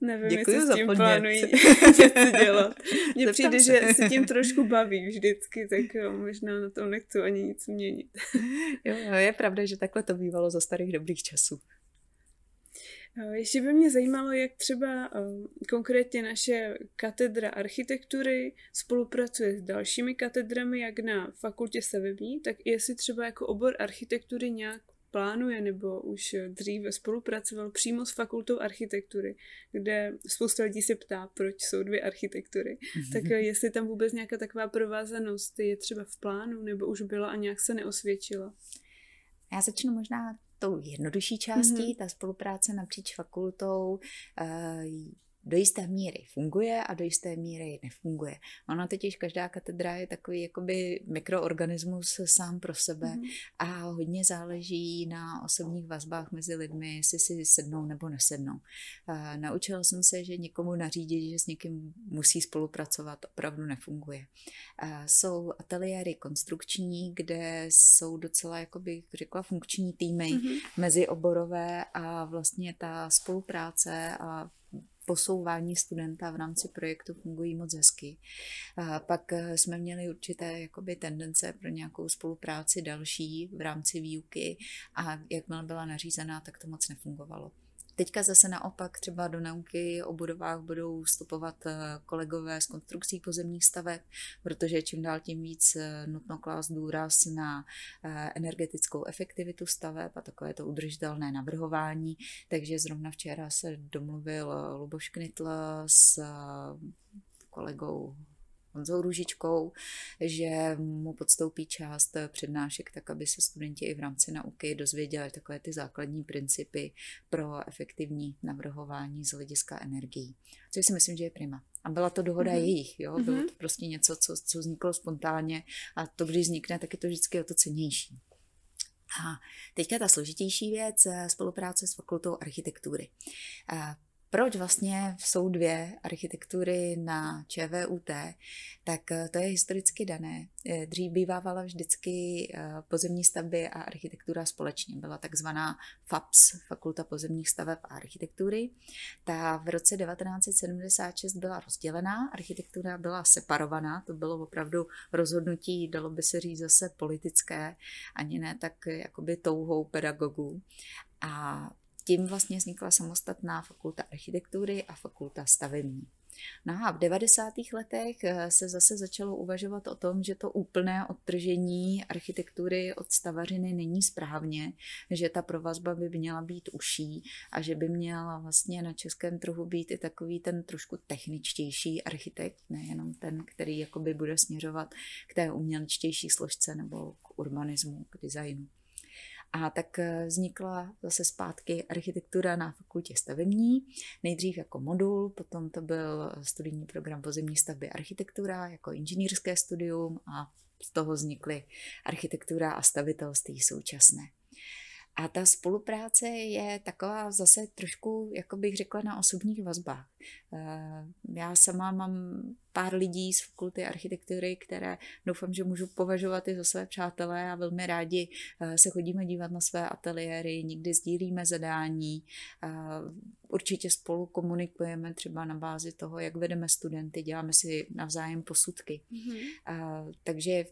Nevím, Děkuji jestli s tím plánují něco dělat. Mně přijde, se. že se tím trošku baví vždycky, tak jo, možná na tom nechci ani nic měnit. jo, je pravda, že takhle to bývalo za starých dobrých časů. Ještě by mě zajímalo, jak třeba konkrétně naše katedra architektury spolupracuje s dalšími katedrami, jak na fakultě stavební, tak jestli třeba jako obor architektury nějak plánuje nebo už dříve spolupracoval přímo s fakultou architektury, kde spousta lidí se ptá, proč jsou dvě architektury. Mm-hmm. Tak jestli tam vůbec nějaká taková provázanost je třeba v plánu nebo už byla a nějak se neosvědčila. Já začnu možná tou jednodušší částí, mm-hmm. ta spolupráce napříč fakultou. Do jisté míry funguje a do jisté míry nefunguje. Ona totiž každá katedra je takový jakoby mikroorganismus sám pro sebe mm. a hodně záleží na osobních vazbách mezi lidmi, jestli si sednou nebo nesednou. A naučila jsem se, že někomu nařídit, že s někým musí spolupracovat, opravdu nefunguje. A jsou ateliéry konstrukční, kde jsou docela, jakoby řekla, funkční týmy mm-hmm. mezioborové a vlastně ta spolupráce a posouvání studenta v rámci projektu fungují moc hezky. A pak eh, jsme měli určité jakoby, tendence pro nějakou spolupráci další v rámci výuky a jakmile byla nařízená, tak to moc nefungovalo. Teďka zase naopak třeba do nauky o budovách budou vstupovat eh, kolegové z konstrukcí pozemních staveb, protože čím dál tím víc eh, nutno klást důraz na eh, energetickou efektivitu staveb a takové to udržitelné navrhování. Takže zrovna včera se domluvil Luboš Knitl s kolegou Honzou Růžičkou, že mu podstoupí část přednášek, tak aby se studenti i v rámci nauky dozvěděli takové ty základní principy pro efektivní navrhování z hlediska energií. Což si myslím, že je prima. A byla to dohoda mm-hmm. jejich, jo? bylo mm-hmm. to prostě něco, co, co vzniklo spontánně a to, když vznikne, tak je to vždycky o to cenější. A teďka ta složitější věc, eh, spolupráce s fakultou architektury. Proč vlastně jsou dvě architektury na ČVUT, tak eh, to je historicky dané. Eh, dřív bývávala vždycky eh, pozemní stavby a architektura společně. Byla takzvaná FAPS, Fakulta pozemních staveb a architektury. Ta v roce 1976 byla rozdělená, architektura byla separovaná, to bylo opravdu rozhodnutí, dalo by se říct zase politické, ani ne tak jakoby touhou pedagogů. A tím vlastně vznikla samostatná fakulta architektury a fakulta stavební. No a v 90. letech eh, se zase začalo uvažovat o tom, že to úplné odtržení architektury od stavařiny není správně, že ta provazba by měla být uší a že by měla vlastně na českém trhu být i takový ten trošku techničtější architekt, nejenom ten, který jakoby bude směřovat k té umělečtější složce nebo k urbanismu, k designu. A tak eh, vznikla zase zpátky architektura na fakultě stavební, nejdřív jako modul, potom to byl studijní program pozemní stavby architektura jako inženýrské studium a z toho vznikly architektura a stavitelství současné. A ta spolupráce je taková zase trošku, jako bych řekla, na osobních vazbách. Eh, já sama mám pár lidí z fakulty architektury, které doufám, že můžu považovat i za své přátelé a velmi rádi eh, se chodíme dívat na své ateliéry, někdy sdílíme zadání, eh, určitě spolu komunikujeme třeba na bázi toho, jak vedeme studenty, děláme si navzájem posudky. Mm-hmm. Takže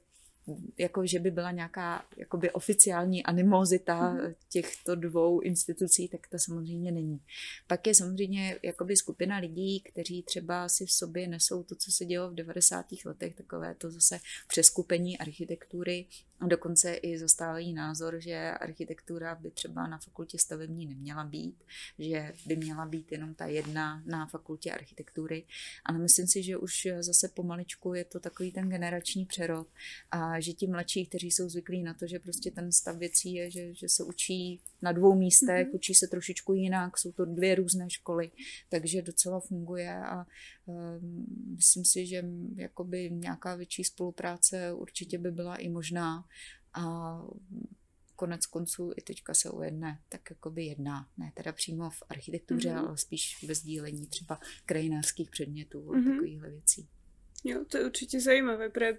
jako že by byla nějaká jakoby oficiální animozita mm. těchto dvou institucí, tak to samozřejmě není. Pak je samozřejmě jakoby skupina lidí, kteří třeba si v sobě nesou to, co se dělo v 90. letech, takové to zase přeskupení architektury dokonce i zastávají názor, že architektura by třeba na fakultě stavební neměla být, že by měla být jenom ta jedna na fakultě architektury. Ale myslím si, že už zase pomaličku je to takový ten generační přerod a že ti mladší, kteří jsou zvyklí na to, že prostě ten stav věcí je, že, že se učí na dvou místech, mm-hmm. učí se trošičku jinak, jsou to dvě různé školy, takže docela funguje a um, myslím si, že jakoby nějaká větší spolupráce určitě by byla i možná a konec konců i teďka se o jedné tak jakoby jedná, ne teda přímo v architektuře, mm-hmm. ale spíš ve sdílení třeba krajinářských předmětů a mm-hmm. takovýchhle věcí. Jo, to je určitě zajímavé, protože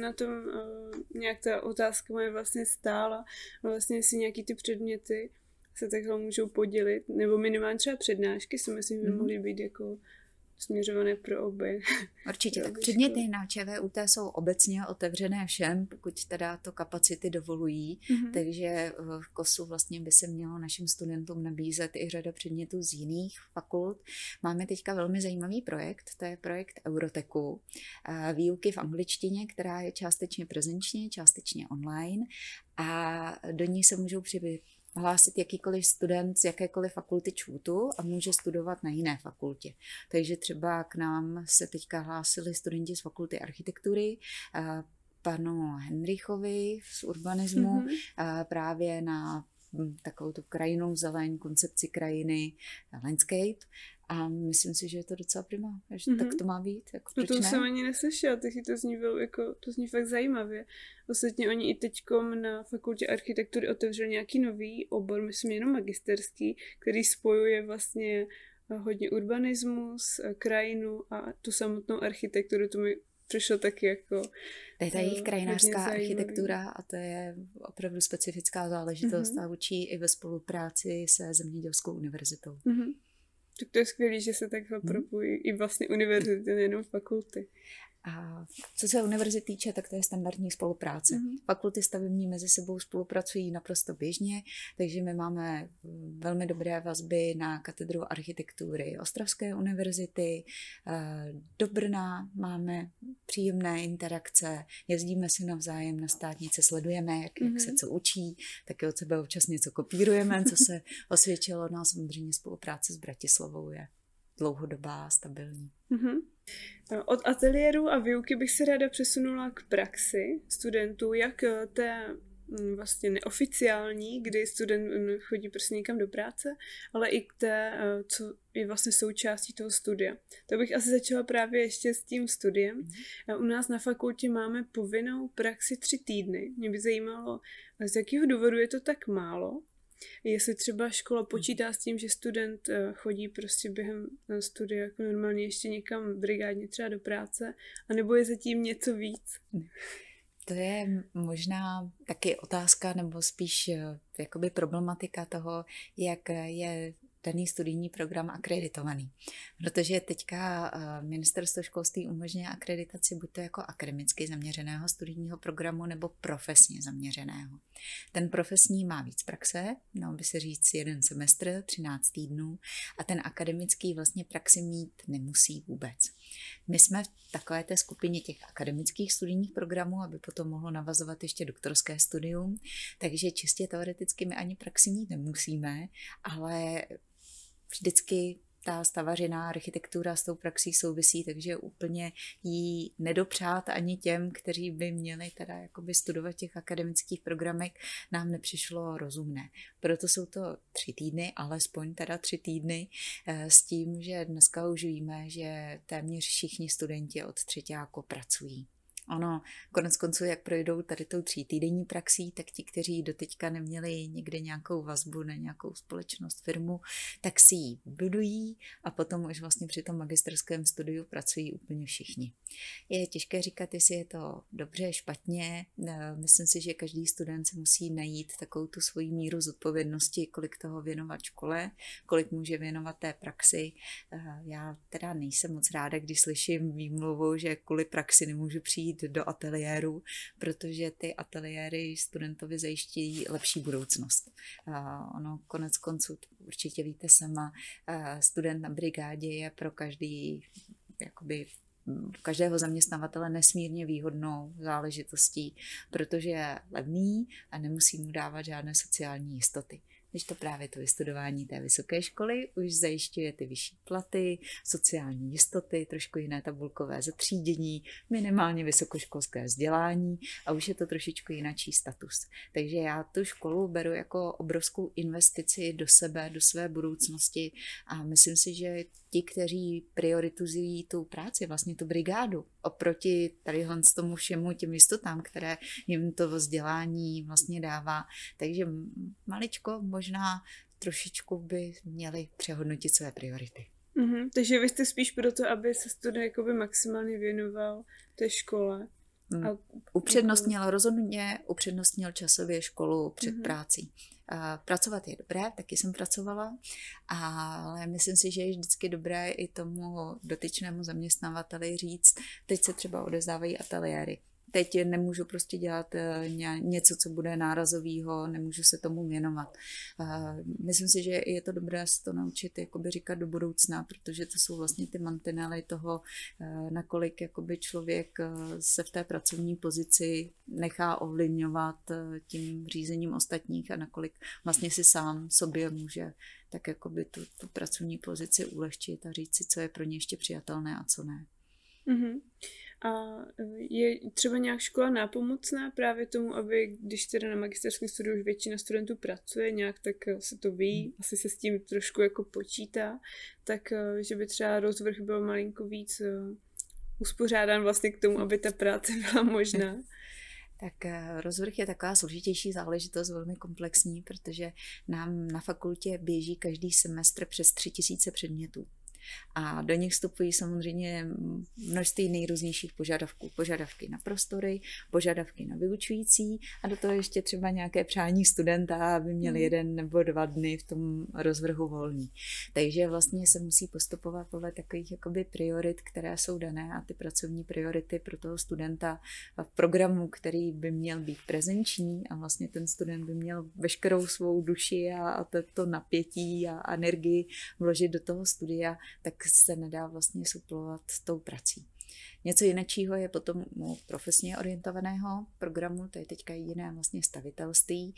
na tom uh, nějak ta otázka moje vlastně stála, vlastně jestli nějaký ty předměty se takhle můžou podělit, nebo minimálně třeba přednášky si myslím, že by mhm. mohly být jako směřované pro obě. Určitě, tak předměty na ČVUT jsou obecně otevřené všem, pokud teda to kapacity dovolují, mm-hmm. takže v KOSu vlastně by se mělo našim studentům nabízet i řada předmětů z jiných fakult. Máme teďka velmi zajímavý projekt, to je projekt Euroteku, výuky v angličtině, která je částečně prezenčně, částečně online a do ní se můžou hlásit jakýkoliv student z jakékoliv fakulty ČVUTu a může studovat na jiné fakultě. Takže třeba k nám se teďka hlásili studenti z fakulty architektury, panu Henrichovi z urbanismu mm-hmm. právě na Mm, takovou tu krajinou zeleň, koncepci krajiny, eh, landscape. A myslím si, že je to docela prima, že mm-hmm. tak mhm. to má být. Jako, no, to už jsem ani neslyšela, takže to zní, byl, jako, to zní fakt zajímavě. Ostatně oni i teď na fakultě architektury otevřeli nějaký nový obor, myslím jenom magisterský, který spojuje vlastně eh, hodně urbanismus, eh, krajinu a tu samotnou architekturu, to mi přišlo taky jako... To je ta jejich krajinářská architektura a to je opravdu specifická záležitost mm-hmm. a učí i ve spolupráci se Zemědělskou univerzitou. Mm-hmm. Tak to je skvělé, že se takhle mm-hmm. propojí i vlastně univerzity, nejenom fakulty. A co se univerzity týče, tak to je standardní spolupráce. Mm-hmm. Fakulty stavební mezi sebou spolupracují naprosto běžně, takže my máme velmi dobré vazby na katedru architektury Ostravské univerzity. Eh, do Brna máme příjemné interakce, jezdíme si navzájem na státnice, sledujeme, jak, mm-hmm. jak se mhm. co učí, taky od sebe občas něco kopírujeme, co se osvědčilo. No a samozřejmě spolupráce s Bratislavou je dlouhodobá, stabilní. Mm-hmm. Od ateliéru a výuky bych se ráda přesunula k praxi studentů, jak eh, té mm, vlastně neoficiální, kdy student mm, chodí prostě někam do práce, ale i k té, eh, co je vlastně součástí toho studia. To bych asi začala právě ještě s tím studiem. Mm. U nás na fakultě máme povinnou praxi tři týdny. Mě by zajímalo, z jakého důvodu je to tak málo Jestli třeba škola počítá s tím, že student eh, chodí prostě během eh, studia jako normálně ještě někam brigádně třeba do práce, anebo je zatím něco víc? To je možná taky otázka, nebo spíš eh, jakoby problematika toho, jak je daný studijní program akreditovaný. Protože teďka eh, ministerstvo školství umožňuje akreditaci buď to jako akademicky zaměřeného studijního programu nebo profesně zaměřeného. Ten profesní má víc praxe, no by se říct jeden semestr, 13 týdnů a ten akademický vlastně praxi mít nemusí vůbec. My jsme v takové té skupině těch akademických studijních programů, aby potom mohlo navazovat ještě doktorské studium, takže čistě teoreticky my ani praxi mít nemusíme, ale vždycky ta stavařiná architektura s tou praxí souvisí, takže úplně jí nedopřát ani těm, kteří by měli teda jakoby studovat těch akademických programech, nám nepřišlo rozumné. Proto jsou to tři týdny, alespoň teda tři týdny, eh, s tím, že dneska už víme, že téměř všichni studenti od třetíku pracují. Ono, konec konců, jak projdou tady tou tří týdenní praxí, tak ti, kteří doteďka neměli někde nějakou vazbu na nějakou společnost, firmu, tak si ji budují a potom už vlastně při tom magisterském studiu pracují úplně všichni. Je těžké říkat, jestli je to dobře, špatně. Eh, myslím si, že každý student si musí najít takovou tu svoji míru zodpovědnosti, kolik toho věnovat škole, kolik může věnovat té praxi. Eh, já teda nejsem moc ráda, když slyším výmluvu, že kvůli praxi nemůžu přijít do ateliéru, protože ty ateliéry studentovi zajištějí lepší budoucnost. Ono konec konců, určitě víte sama, student na brigádě je pro každý jakoby každého zaměstnavatele nesmírně výhodnou záležitostí, protože je levný a nemusí mu dávat žádné sociální jistoty když to právě to vystudování té vysoké školy už zajišťuje ty vyšší platy, sociální jistoty, trošku jiné tabulkové zatřídění, minimálně vysokoškolské vzdělání a už je to trošičku jináčí status. Takže já tu školu beru jako obrovskou investici do sebe, do své budoucnosti a myslím si, že ti, kteří prioritizují tu práci, vlastně tu brigádu, oproti tady z tomu všemu těm jistotám, které jim to vzdělání vlastně dává. Takže maličko možná trošičku by měli přehodnotit své priority. Mm-hmm. Takže vy jste spíš proto, aby se student jakoby maximálně věnoval té škole. Mm. A... Upřednostnil rozhodně, upřednostnil časově školu před mm-hmm. prácí. Pracovat je dobré, taky jsem pracovala, ale myslím si, že je vždycky dobré i tomu dotyčnému zaměstnavateli říct, teď se třeba odezdávají ateliéry teď nemůžu prostě dělat eh, něco, co bude nárazového, nemůžu se tomu věnovat. Eh, myslím si, že je to dobré se to naučit jakoby říkat do budoucna, protože to jsou vlastně ty mantinely toho, eh, nakolik jakoby člověk se v té pracovní pozici nechá ovlivňovat tím řízením ostatních a nakolik vlastně si sám sobě může tak jakoby tu, tu pracovní pozici ulehčit a říct si, co je pro ně ještě přijatelné a co ne. Mm-hmm. A je třeba nějak škola nápomocná právě tomu, aby když teda na magisterském studiu už většina studentů pracuje, nějak tak se to ví, hmm. asi se s tím trošku jako počítá, tak že by třeba rozvrh byl malinko víc uspořádán vlastně k tomu, aby ta práce byla možná. Tak rozvrh je taková složitější záležitost, velmi komplexní, protože nám na fakultě běží každý semestr přes tři tisíce předmětů. A do nich vstupují samozřejmě množství nejrůznějších požadavků. Požadavky na prostory, požadavky na vyučující a do toho ještě třeba nějaké přání studenta, aby měl hmm. jeden nebo dva dny v tom rozvrhu volný. Takže vlastně se musí postupovat podle takových jakoby priorit, které jsou dané a ty pracovní priority pro toho studenta v programu, který by měl být prezenční a vlastně ten student by měl veškerou svou duši a, a to, to napětí a energii vložit do toho studia, tak se nedá vlastně suplovat s tou prací. Něco jiného je potom u profesně orientovaného programu, to je teďka jediné vlastně stavitelství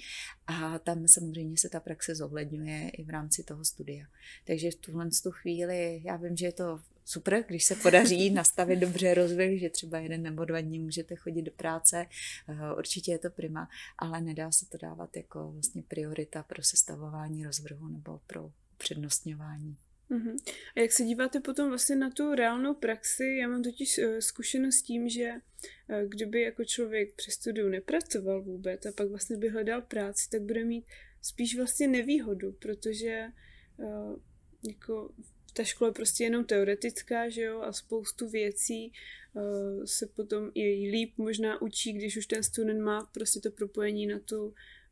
a tam samozřejmě se ta praxe zohledňuje i v rámci toho studia. Takže v tuhle tu chvíli, já vím, že je to super, když se podaří nastavit dobře rozvrh, že třeba jeden nebo dva dní můžete chodit do práce, eh, určitě je to prima, ale nedá se to dávat jako vlastně priorita pro sestavování rozvrhu nebo pro přednostňování. Uh-huh. A jak se díváte potom vlastně na tu reálnou praxi? Já mám totiž uh, zkušenost s tím, že uh, kdyby jako člověk přes studiu nepracoval vůbec a pak vlastně by hledal práci, tak bude mít spíš vlastně nevýhodu, protože uh, jako ta škola je prostě jenom teoretická, že jo, a spoustu věcí se potom i líp možná učí, když už ten student má prostě to propojení na tu Eh,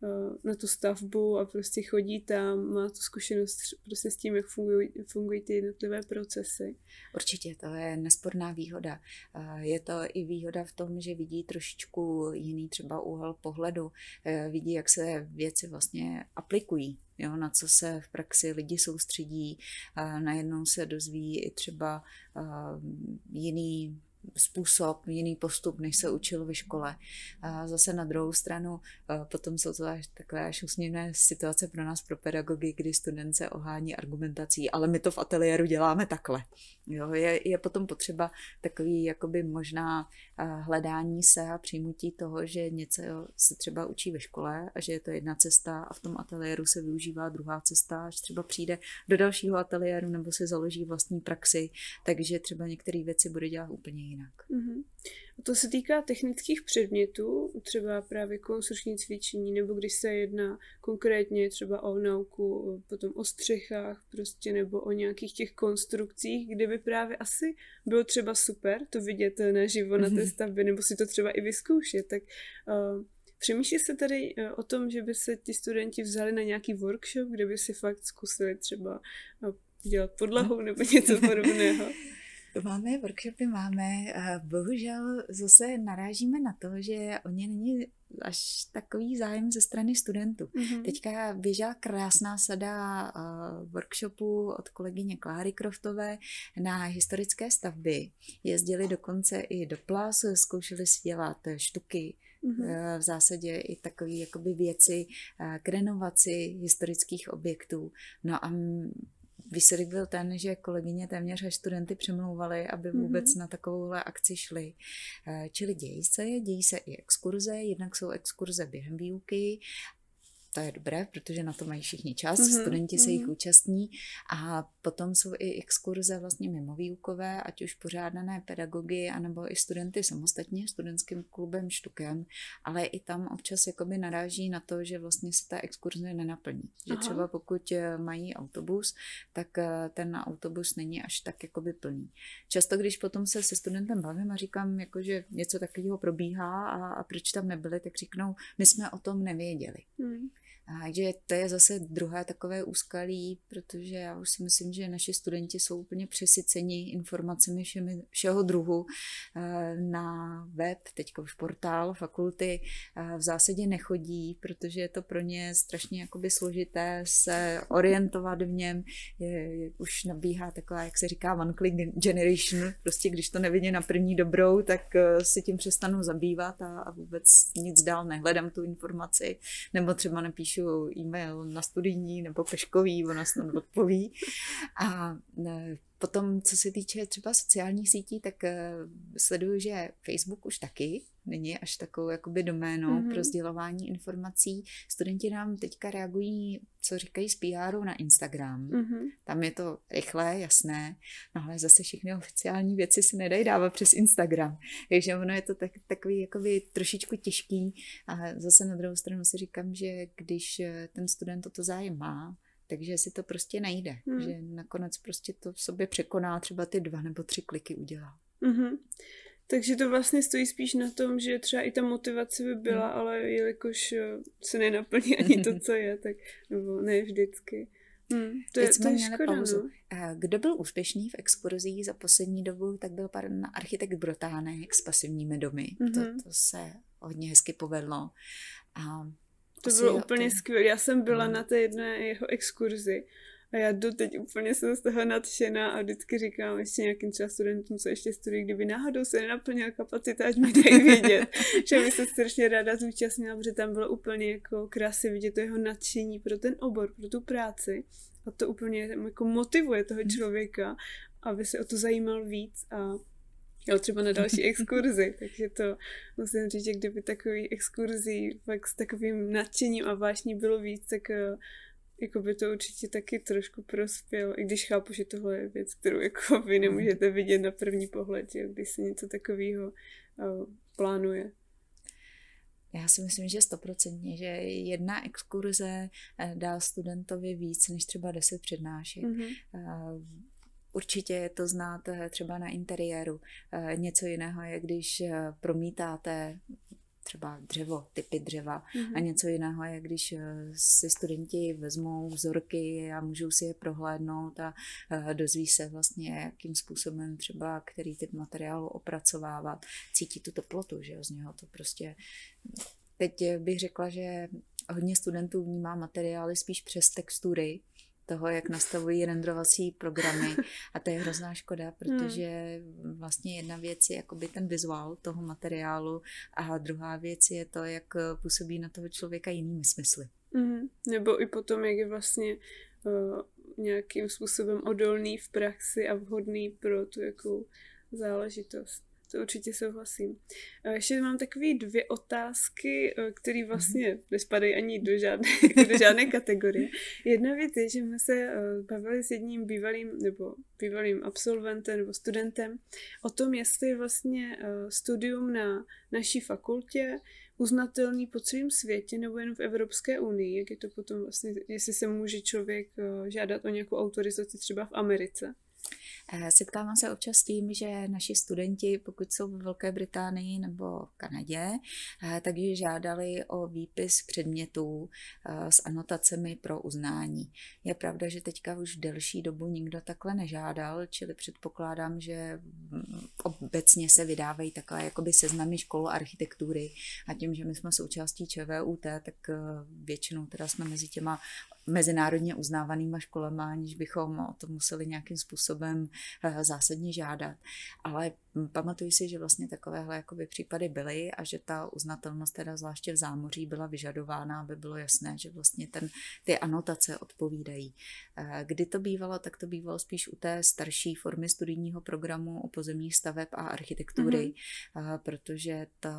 na tu stavbu a prostě chodí tam, má tu zkušenost prostě s tím, jak fungují, fungují ty jednotlivé procesy. Určitě, to je nesporná výhoda. Je to i výhoda v tom, že vidí trošičku jiný třeba úhel pohledu, eh, vidí, jak se věci vlastně aplikují jo, na co se v praxi lidi soustředí. Najednou se dozví i třeba jiný způsob, jiný postup, než se učil ve škole. A zase na druhou stranu, potom jsou to až takové až usměvné situace pro nás, pro pedagogy, kdy student se ohání argumentací, ale my to v ateliéru děláme takhle. Jo, je, je potom potřeba takový jakoby možná hledání se a přijmutí toho, že něco se třeba učí ve škole a že je to jedna cesta a v tom ateliéru se využívá druhá cesta, až třeba přijde do dalšího ateliéru nebo si založí vlastní praxi, takže třeba některé věci bude dělat úplně jinak. Mm-hmm. A to se týká technických předmětů, třeba právě konstrukční cvičení, nebo když se jedná konkrétně třeba o nauku, potom o střechách prostě, nebo o nějakých těch konstrukcích, kde by právě asi bylo třeba super to vidět naživo na té mhm. stavbě, nebo si to třeba i vyzkoušet, tak uh, Přemýšlí se tady uh, o tom, že by se ti studenti vzali na nějaký workshop, kde by si fakt zkusili třeba uh, dělat podlahu nebo něco podobného? Máme workshopy, máme. Bohužel zase narážíme na to, že o ně není až takový zájem ze strany studentů. Mm-hmm. Teďka běžela krásná sada uh, workshopu od kolegyně Kláry Kroftové na historické stavby. Jezdili dokonce i do plas, zkoušeli si dělat štuky, Mm-hmm. v zásadě i takové jakoby věci k renovaci historických objektů. No a výsledek byl ten, že kolegyně téměř až studenty přemlouvaly, aby mhm. vůbec mm-hmm. na takovouhle akci šli. Eh, čili dějí se, dějí se i exkurze, jednak jsou exkurze během výuky to je dobré, protože na to mají všichni čas, mm-hmm. studenti se jich mhm. účastní a potom jsou i exkurze vlastně mimo výukové, ať už pořádané pedagogy, anebo i studenty samostatně, studentským klubem Štukem, ale i tam občas jakoby naráží na to, že vlastně se ta exkurze nenaplní. Že Aha. třeba pokud eh, mají autobus, tak eh, ten autobus není až tak jakoby plný. Často, když potom se se studentem bavím a říkám, jako, že něco takového probíhá a, a proč tam nebyli, tak říknou, my jsme o tom nevěděli. Hmm. Takže to je zase druhé takové úskalí, protože já už si myslím, že naši studenti jsou úplně přesyceni informacemi všemi, všeho druhu eh, na web, teďka už portál fakulty eh, v zásadě nechodí, protože je to pro ně strašně jakoby složité se orientovat v něm. Je, je, už nabíhá taková, jak se říká, one click generation, prostě když to nevidí na první dobrou, tak eh, si tím přestanu zabývat a, a vůbec nic dál nehledám tu informaci, nebo třeba nepíšu napíšu e-mail na studijní nebo peškový, ona snad odpoví. A Potom, co se týče třeba sociálních sítí, tak sleduju, že Facebook už taky není až takovou jakoby doménou mm-hmm. pro sdělování informací. Studenti nám teďka reagují, co říkají z PR na Instagram. Mm-hmm. Tam je to rychlé, jasné, no ale zase všechny oficiální věci se nedají dávat přes Instagram. Takže ono je to tak, takový jakoby trošičku těžký. A zase na druhou stranu si říkám, že když ten student toto zájem má, takže si to prostě najde, hmm. že nakonec prostě to v sobě překoná, třeba ty dva nebo tři kliky udělá. Mm-hmm. Takže to vlastně stojí spíš na tom, že třeba i ta motivace by byla, hmm. ale jelikož eh, se nenaplní ani to, co je, tak nebo ne vždycky. Hmm, to je, to je škoda, pauzu. No. Kdo byl úspěšný v exkurzích za poslední dobu, tak byl pan architekt Brotánek s pasivními domy. Mm-hmm. To, mhm. to se hodně hezky povedlo. A to bylo úplně to... skvělé. Já jsem byla mm. na té jedné jeho exkurzi a já doteď úplně jsem z toho nadšená a vždycky říkám ještě nějakým třeba studentům, co ještě studují, kdyby náhodou se nenaplnila kapacita, ať mi dají vidět, že by se strašně ráda zúčastnila, protože tam bylo úplně jako krásně vidět to jeho nadšení pro ten obor, pro tu práci a to úplně jako motivuje toho mm. člověka, aby se o to zajímal víc a jo, třeba na další exkurzi, takže to musím říct, že kdyby takový exkurzí fakt s takovým nadšením a vášní bylo víc, tak eh, jako by to určitě taky trošku prospělo, i když chápu, že tohle je věc, kterou jako vy nemůžete vidět na první pohled, jo, když se něco takového uh, plánuje. Já si myslím, že stoprocentně, že jedna exkurze eh, dá studentovi víc než třeba deset přednášek. Mm-hmm. Určitě to znáte třeba na interiéru. Eh, něco jiného je, když eh, promítáte třeba dřevo, typy dřeva mm-hmm. a něco jiného je, když eh, si studenti vezmou vzorky a můžou si je prohlédnout a dozví se vlastně, jakým způsobem třeba který typ materiálu opracovávat, cítí tu teplotu, že jo, z něho to prostě... Teď bych řekla, že hodně studentů vnímá materiály spíš přes textury, toho, jak nastavují renderovací programy a to je hrozná škoda, hmm. protože vlastně jedna věc je jakoby ten vizuál toho materiálu a druhá věc je to, jak působí na toho člověka jinými smysly. Mm, nebo i potom, jak je vlastně uh, nějakým způsobem odolný v praxi a vhodný pro tu jakou záležitost to určitě souhlasím. Ještě mám takové dvě otázky, eh, které mhm. vlastně nespadají ani do žádné, do žádné kategorie. Jedna věc je, že jsme se eh, bavili s jedním bývalým nebo bývalým absolventem nebo studentem o tom, jestli vlastně eh, studium na naší fakultě uznatelný po celém světě nebo jen v Evropské unii, jak je to potom vlastně, jestli se může člověk žádat o nějakou autorizaci třeba v Americe. Eh, setkávám se občas s tím, že naši studenti, pokud jsou v Velké Británii nebo v Kanadě, eh, takže žádali o výpis předmětů eh, s anotacemi pro uznání. Je pravda, že teďka už delší dobu nikdo takhle nežádal, čili předpokládám, že mm, obecně se vydávají takové jakoby seznamy školu architektury a tím, že my jsme součástí ČVUT, tak většinou teda jsme mezi těma mezinárodně uznávanýma školama, aniž bychom o to museli nějakým způsobem eh, zásadně žádat. Ale pamatuju si, že vlastně takovéhle jakoby případy byly a že ta uznatelnost teda zvláště v zámoří byla vyžadována, aby bylo jasné, že vlastně ten, ty anotace odpovídají. Eh, kdy to bývalo, tak to bývalo spíš u té starší formy studijního programu o pozemních staveb a architektury, mm-hmm. protože to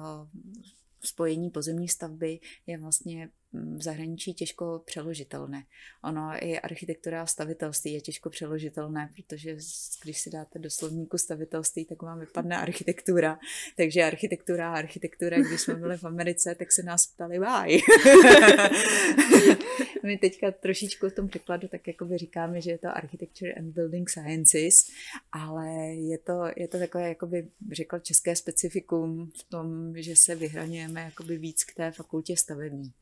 spojení pozemní stavby je vlastně v zahraničí těžko přeložitelné. Ono i architektura a stavitelství je těžko přeložitelné, protože když si dáte do slovníku stavitelství, tak vám vypadne architektura. Takže architektura a architektura, když jsme byli v Americe, tak se nás ptali why. My teďka trošičku v tom překladu tak jakoby říkáme, že je to Architecture and Building Sciences, ale je to, je to takové, jakoby řekl české specifikum v tom, že se vyhraňujeme jakoby víc k té fakultě stavební.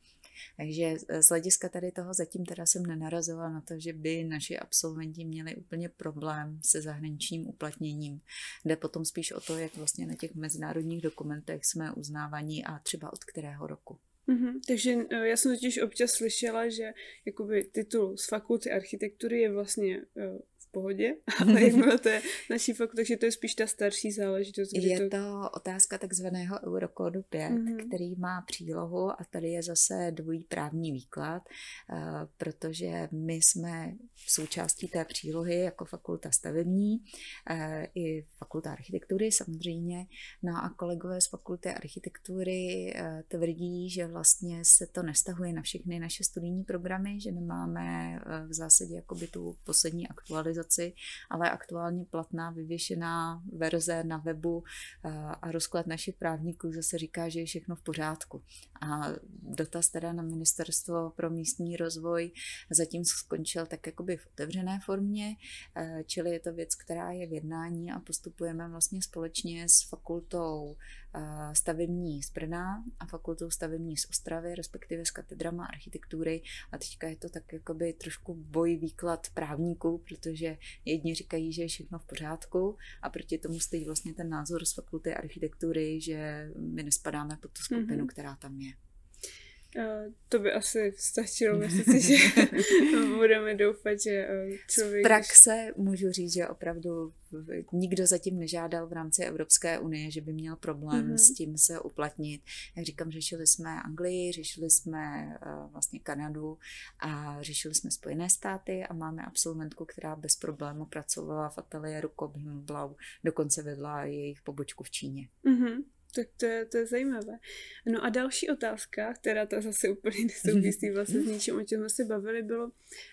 Takže z hlediska tady toho zatím teda jsem nenarazila na to, že by naši absolventi měli úplně problém se zahraničním uplatněním. Jde potom spíš o to, jak vlastně na těch mezinárodních dokumentech jsme uznávaní a třeba od kterého roku. Mm-hmm. Takže eh, já jsem totiž občas slyšela, že jakoby titul z fakulty architektury je vlastně v pohodě, ale jakmile to je naší fakt, takže to je spíš ta starší záležitost. Je to... to otázka takzvaného Eurokódu 5, mm-hmm. který má přílohu a tady je zase dvojí právní výklad, uh, protože my jsme součástí té přílohy jako fakulta stavební, uh, i fakulta architektury samozřejmě, no a kolegové z fakulty architektury uh, tvrdí, že vlastně se to nestahuje na všechny naše studijní programy, že nemáme v zásadě jakoby tu poslední aktualizaci, ale aktuálně platná vyvěšená verze na webu eh, a rozklad našich právníků zase říká, že je všechno v pořádku. A dotaz teda na Ministerstvo pro místní rozvoj zatím skončil tak jakoby v otevřené formě, eh, čili je to věc, která je v jednání a postupujeme vlastně společně s fakultou stavební z Brna a fakultou stavební z Ostravy, respektive s katedrama architektury a teďka je to tak jakoby trošku boj výklad právníků, protože jedni říkají, že je všechno v pořádku a proti tomu stojí vlastně ten názor z fakulty architektury, že my nespadáme pod tu skupinu, mm-hmm. která tam je. To by asi stačilo, myslím si, že budeme doufat, že uh, člověk... Z praxe můžu říct, že opravdu nikdo zatím nežádal v rámci Evropské unie, že by měl problém mm-hmm. s tím se uplatnit. Jak říkám, řešili jsme Anglii, řešili jsme uh, vlastně Kanadu a řešili jsme Spojené státy a máme absolventku, která bez problému pracovala v ateliéru Blau, dokonce vedla jejich pobočku v Číně. Mm-hmm. Tak to je, to je zajímavé. No a další otázka, která to zase úplně nesouvisí vlastně s ničím, o čem jsme se bavili, bylo,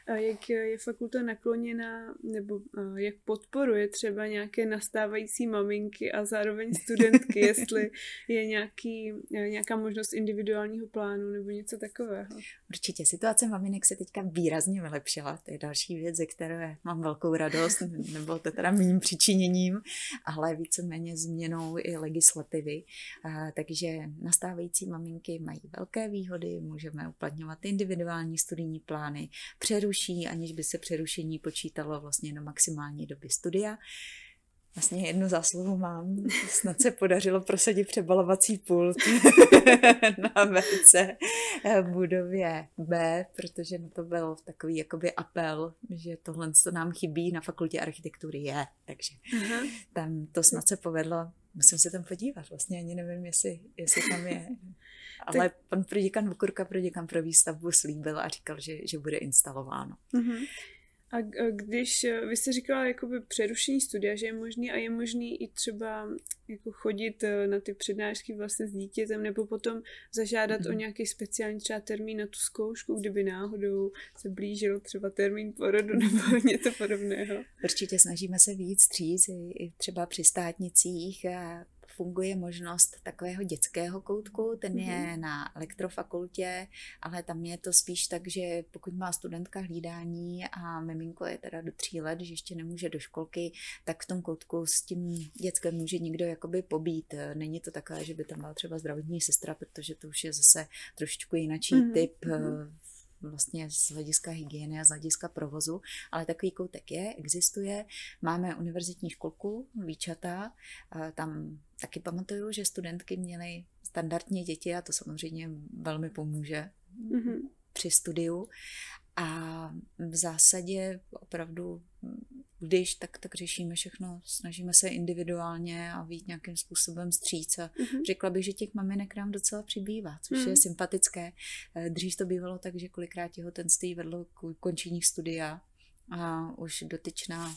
jak je fakulta nakloněna, nebo jak podporuje třeba nějaké nastávající maminky a zároveň studentky, jestli je nějaký, nějaká možnost individuálního plánu nebo něco takového. Určitě. Situace maminek se teďka výrazně vylepšila. To je další věc, ze které mám velkou radost. Nebylo to teda mým přičiněním, ale víceméně změnou i legislativy. Takže nastávající maminky mají velké výhody, můžeme uplatňovat individuální studijní plány, přeruší, aniž by se přerušení počítalo vlastně do maximální doby studia. Vlastně jednu zásluhu mám. Snad se podařilo prosadit přebalovací pult na WC v budově B, protože na to byl takový jakoby apel, že tohle to nám chybí na fakultě architektury je. Takže Aha. tam to snad se povedlo. Musím se tam podívat, vlastně ani nevím, jestli, jestli tam je. Ale pan proděkan Vukurka, proděkan pro výstavbu slíbil a říkal, že, že bude instalováno. Uh-huh. A když eh, vy jste říkala jakoby přerušení studia, že je možný a je možný i třeba jako chodit eh, na ty přednášky vlastně s dítětem nebo potom zažádat mm-hmm. o mhm. nějaký speciální třeba termín na tu zkoušku, kdyby náhodou se blížil třeba termín porodu nebo něco podobného. Určitě snažíme se víc stříc i třeba při státnicích funguje možnost takového dětského koutku, ten mm-hmm. je mhm. na elektrofakultě, ale tam je to spíš tak, že pokud má studentka hlídání a miminko je teda do tří let, že ještě nemůže do školky, tak v tom koutku s tím dětskem může někdo jakoby pobít. Není to takové, že by tam byla třeba zdravotní sestra, protože to už je zase trošičku jinačí mm-hmm. typ mm-hmm vlastně z hlediska hygieny a z hlediska provozu, ale takový koutek je, existuje. Máme univerzitní školku, výčata, tam taky pamatuju, že studentky měly standardně děti a to samozřejmě velmi pomůže mm-hmm. při studiu. A v zásadě opravdu, když tak, tak řešíme všechno, snažíme se individuálně a vít nějakým způsobem stříc. A mm-hmm. řekla bych, že těch maminek nám docela přibývá, což mm-hmm. je sympatické. Eh, dřív to bývalo tak, že kolikrát těhotenství vedlo k ukončení studia a už dotyčná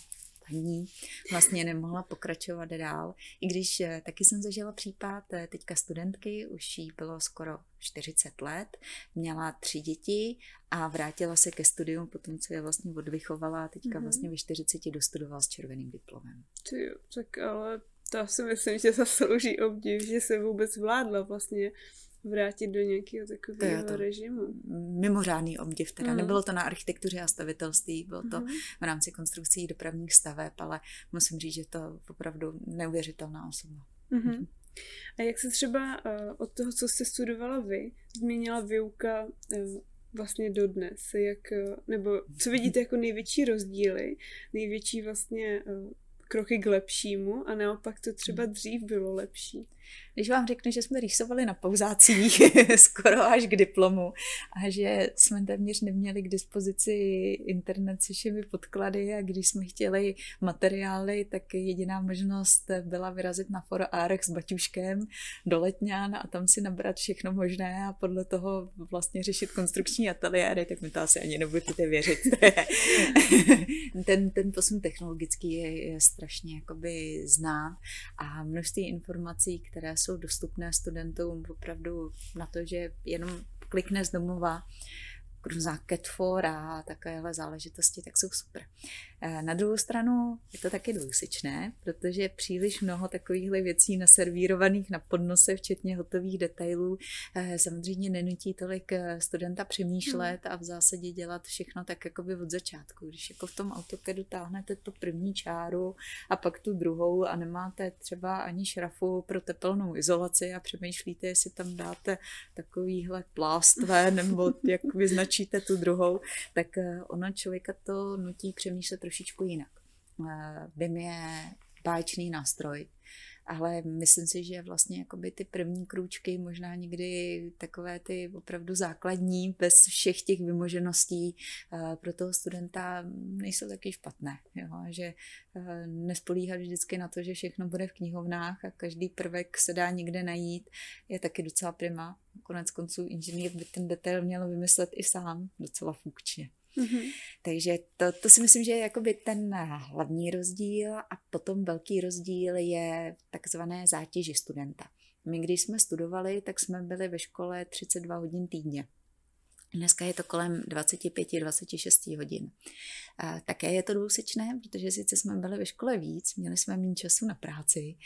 paní vlastně nemohla pokračovat dál. I když eh, taky jsem zažila případ eh, teďka studentky, už jí bylo skoro 40 let, měla tři děti a vrátila se ke studiu po tom, co je vlastně odvychovala a teďka mm-hmm. vlastně ve 40 dostudovala s červeným diplomem. Ty jo, tak ale to si myslím, že zaslouží obdiv, že se vůbec vládla vlastně vrátit do nějakého takového to režimu. Mimořádný obdiv teda. Mm. Nebylo to na architektuře a stavitelství, bylo to mm. v rámci konstrukcí dopravních staveb, ale musím říct, že to opravdu neuvěřitelná osoba. Mm. A jak se třeba uh, od toho, co jste studovala vy, změnila výuka uh, vlastně dodnes? Jak, uh, nebo co vidíte jako největší rozdíly, největší vlastně kroky k lepšímu a naopak to třeba dřív bylo lepší? Když vám řeknu, že jsme rýsovali na pauzácích skoro až k diplomu a že jsme téměř neměli k dispozici internet se všemi podklady a když jsme chtěli materiály, tak jediná možnost byla vyrazit na For Arch s Baťuškem do Letňan a tam si nabrat všechno možné a podle toho vlastně řešit konstrukční ateliéry, tak mi to asi ani nebudete věřit. ten, ten posun technologický je, je strašně jakoby znát a množství informací, které jsou dostupné studentům opravdu na to, že jenom klikne z domova, různá catfor a takovéhle záležitosti, tak jsou super. Eh, na druhou stranu je to taky dvousičné, protože příliš mnoho takovýchhle věcí naservírovaných na podnose, včetně hotových detailů, eh, samozřejmě nenutí tolik eh, studenta přemýšlet a v zásadě dělat všechno tak jakoby od začátku. Když jako v tom AutoCADu táhnete tu první čáru a pak tu druhou a nemáte třeba ani šrafu pro tepelnou izolaci a přemýšlíte, jestli tam dáte takovýhle plástve nebo jak vyznačíte tu druhou, tak ono člověka to nutí přemýšlet trošičku jinak. Eh, je báječný nástroj, ale myslím si, že vlastně jakoby ty první krůčky, možná někdy takové ty opravdu základní, bez všech těch vymožeností eh, pro toho studenta nejsou taky špatné. Jo? Že eh, nespolíhat vždycky na to, že všechno bude v knihovnách a každý prvek se dá někde najít, je taky docela prima. Konec konců inženýr by ten detail měl vymyslet i sám docela funkčně. Mm-hmm. Takže to, to si myslím, že je jakoby ten hlavní rozdíl a potom velký rozdíl je takzvané zátěži studenta. My, když jsme studovali, tak jsme byli ve škole 32 hodin týdně. Dneska je to kolem 25-26 hodin. A také je to dvousečné, protože sice jsme byli ve škole víc, měli jsme méně času na práci,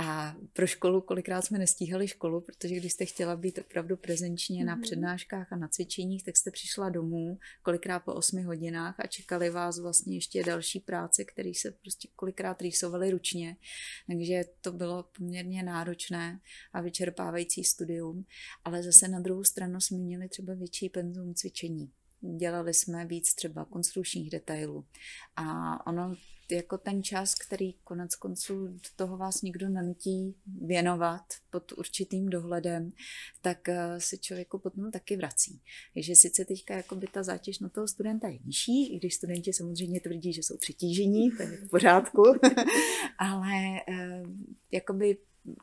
a pro školu, kolikrát jsme nestíhali školu, protože když jste chtěla být opravdu prezenčně mm-hmm. na mhm. přednáškách a na cvičeních, tak jste přišla domů kolikrát po 8 hodinách a čekali vás vlastně ještě další práce, které se prostě kolikrát rýsovaly ručně. Takže to bylo poměrně náročné a vyčerpávající studium. Ale zase na druhou stranu jsme měli třeba větší penzum cvičení. Dělali jsme víc třeba konstrukčních detailů. A ono jako ten čas, který konec konců do toho vás nikdo nenutí věnovat pod určitým dohledem, tak eh, se člověku potom taky vrací. Takže sice teďka jako by ta zátěž na toho studenta je nižší, i když studenti samozřejmě tvrdí, že jsou přetížení, to je v pořádku, ale eh, jakoby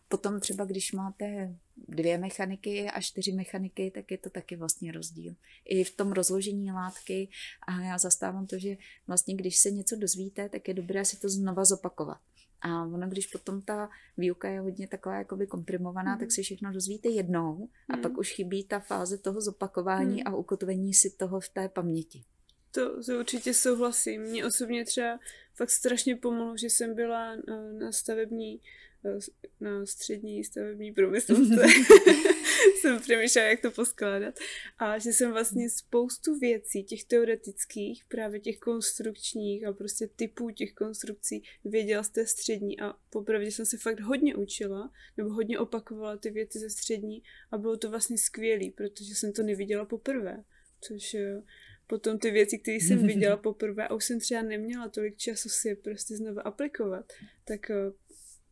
potom třeba, když máte dvě mechaniky a čtyři mechaniky, tak je to taky vlastně rozdíl. I v tom rozložení látky a já zastávám to, že vlastně když se něco dozvíte, tak je dobré si to znova zopakovat. A ono, když potom ta výuka je hodně taková jakoby komprimovaná, mm. tak si všechno dozvíte jednou a mm. pak už chybí ta fáze toho zopakování mm. a ukotvení si toho v té paměti. To, to určitě souhlasím. Mně osobně třeba fakt strašně pomohlo, že jsem byla na, na stavební na střední stavební průmyslovce. jsem přemýšlela, jak to poskládat. A že jsem vlastně spoustu věcí, těch teoretických, právě těch konstrukčních a prostě typů těch konstrukcí věděla z té střední a popravdě jsem se fakt hodně učila, nebo hodně opakovala ty věci ze střední a bylo to vlastně skvělý, protože jsem to neviděla poprvé. Což eh, potom ty věci, které jsem viděla poprvé a už jsem třeba neměla tolik času si je prostě znovu aplikovat, tak eh,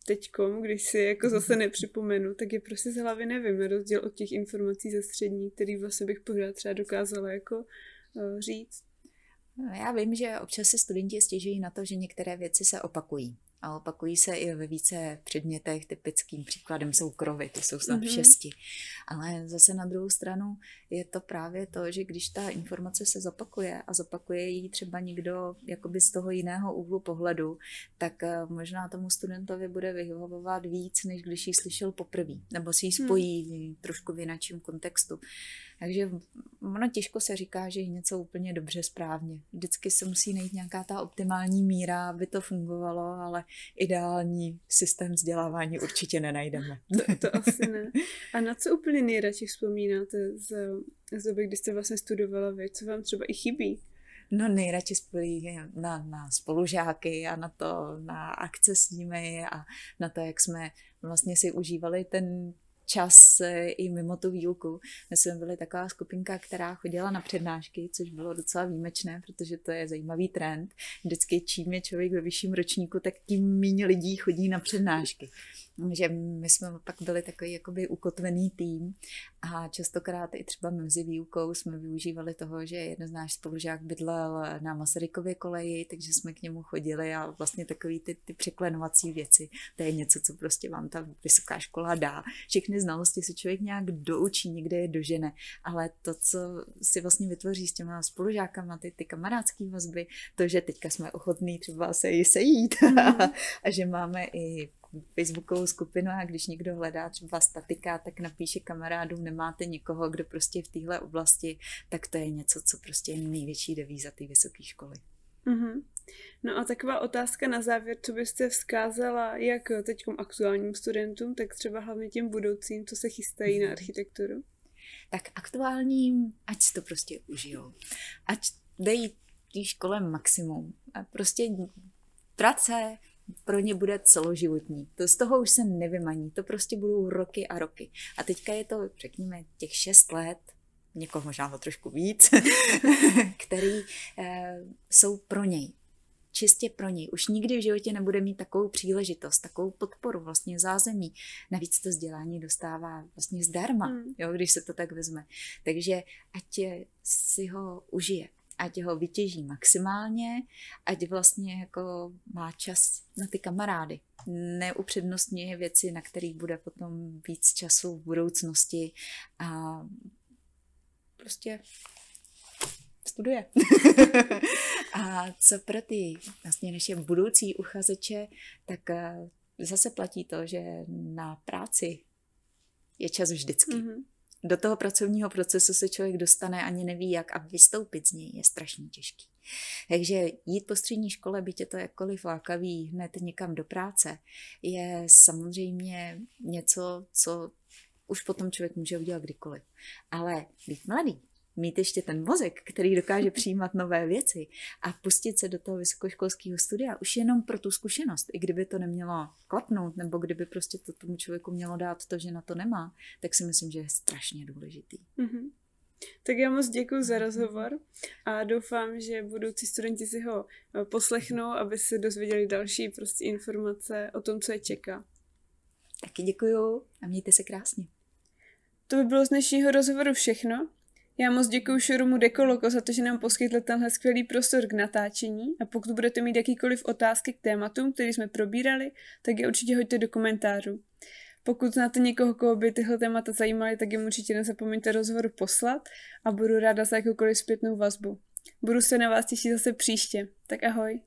teďkom, když si jako zase mhm. nepřipomenu, tak je prostě z hlavy nevím, na rozdíl od těch informací ze střední, který vlastně bych pořád třeba dokázala jako uh, říct. No, já vím, že občas si studenti stěžují na to, že některé věci se opakují a opakují se i ve více předmětech. Typickým příkladem jsou krovy, ty jsou snad mm-hmm. šesti. Ale zase na druhou stranu je to právě to, že když ta informace se zopakuje a zopakuje ji třeba někdo jakoby z toho jiného úhlu pohledu, tak eh, možná tomu studentovi bude vyhovovat víc, než když ji slyšel poprvé, nebo si ji hmm. spojí hmm. trošku v jináčím kontextu. Takže ono těžko se říká, že je něco úplně dobře správně. Vždycky se musí najít nějaká ta optimální míra, aby to fungovalo, ale ideální systém vzdělávání určitě nenajdeme. To, to asi ne. A na co úplně nejradši vzpomínáte z, z doby, kdy jste vlastně studovala vy? Co vám třeba i chybí? No nejradši spolí na, na spolužáky a na to, na akce s nimi a na to, jak jsme vlastně si užívali ten čas eh, i mimo tu výuku. My jsme byli taková skupinka, která chodila na přednášky, což bylo docela výjimečné, protože to je zajímavý trend. Vždycky čím je člověk ve vyšším ročníku, tak tím méně lidí chodí na přednášky. Že my jsme pak byli takový jakoby ukotvený tým a častokrát i třeba mezi výukou jsme využívali toho, že jeden z náš spolužák bydlel na Masarykově koleji, takže jsme k němu chodili a vlastně takový ty, ty překlenovací věci, to je něco, co prostě vám ta vysoká škola dá. Všechny znalosti si člověk nějak doučí, někde je dožene, ale to, co si vlastně vytvoří s těma spolužákama, ty, ty kamarádské vazby, to, že teďka jsme ochotní třeba se i sejít mm. a že máme i facebookovou skupinu a když někdo hledá třeba statika, tak napíše kamarádům, nemáte někoho, kdo prostě v téhle oblasti, tak to je něco, co prostě je největší devíza té vysoké školy. Mm-hmm. No a taková otázka na závěr, co byste vzkázala jak teď aktuálním studentům, tak třeba hlavně těm budoucím, co se chystají mm-hmm. na mhm. architekturu? Tak aktuálním, ať si to prostě užijou. Ať dejí té škole maximum. A prostě práce, pro ně bude celoživotní. To z toho už se nevymaní, to prostě budou roky a roky. A teďka je to, řekněme, těch šest let, někoho možná o trošku víc, který e, jsou pro něj. Čistě pro něj. Už nikdy v životě nebude mít takovou příležitost, takovou podporu, vlastně zázemí. Navíc to vzdělání dostává vlastně zdarma, hmm. jo, když se to tak vezme. Takže ať si ho užije ať ho vytěží maximálně, ať vlastně jako má čas na ty kamarády. Neupřednostňuje věci, na kterých bude potom víc času v budoucnosti a prostě studuje. a co pro ty vlastně naše budoucí uchazeče, tak eh, zase platí to, že na práci je čas vždycky. Mm-hmm do toho pracovního procesu se člověk dostane ani neví jak a vystoupit z něj je strašně těžký. Takže jít po střední škole, byť je to jakkoliv lákavý hned někam do práce, je samozřejmě něco, co už potom člověk může udělat kdykoliv. Ale být mladý, mít ještě ten mozek, který dokáže přijímat nové věci a pustit se do toho vysokoškolského studia už jenom pro tu zkušenost, i kdyby to nemělo klapnout, nebo kdyby prostě to tomu člověku mělo dát to, že na to nemá, tak si myslím, že je strašně důležitý. Mm-hmm. Tak já moc děkuji za rozhovor a doufám, že budoucí studenti si ho eh, poslechnou, aby se dozvěděli další prostě informace o tom, co je čeká. Taky děkuju a mějte se krásně. To by bylo z dnešního rozhovoru všechno. Já moc děkuji showroomu Dekoloko za to, že nám poskytl tenhle skvělý prostor k natáčení a pokud budete mít jakýkoliv otázky k tématům, který jsme probírali, tak je určitě hoďte do komentářů. Pokud znáte někoho, koho by tyhle témata zajímaly, tak jim určitě nezapomeňte rozhovor poslat a budu ráda za jakoukoliv zpětnou vazbu. Budu se na vás těšit zase příště. Tak ahoj.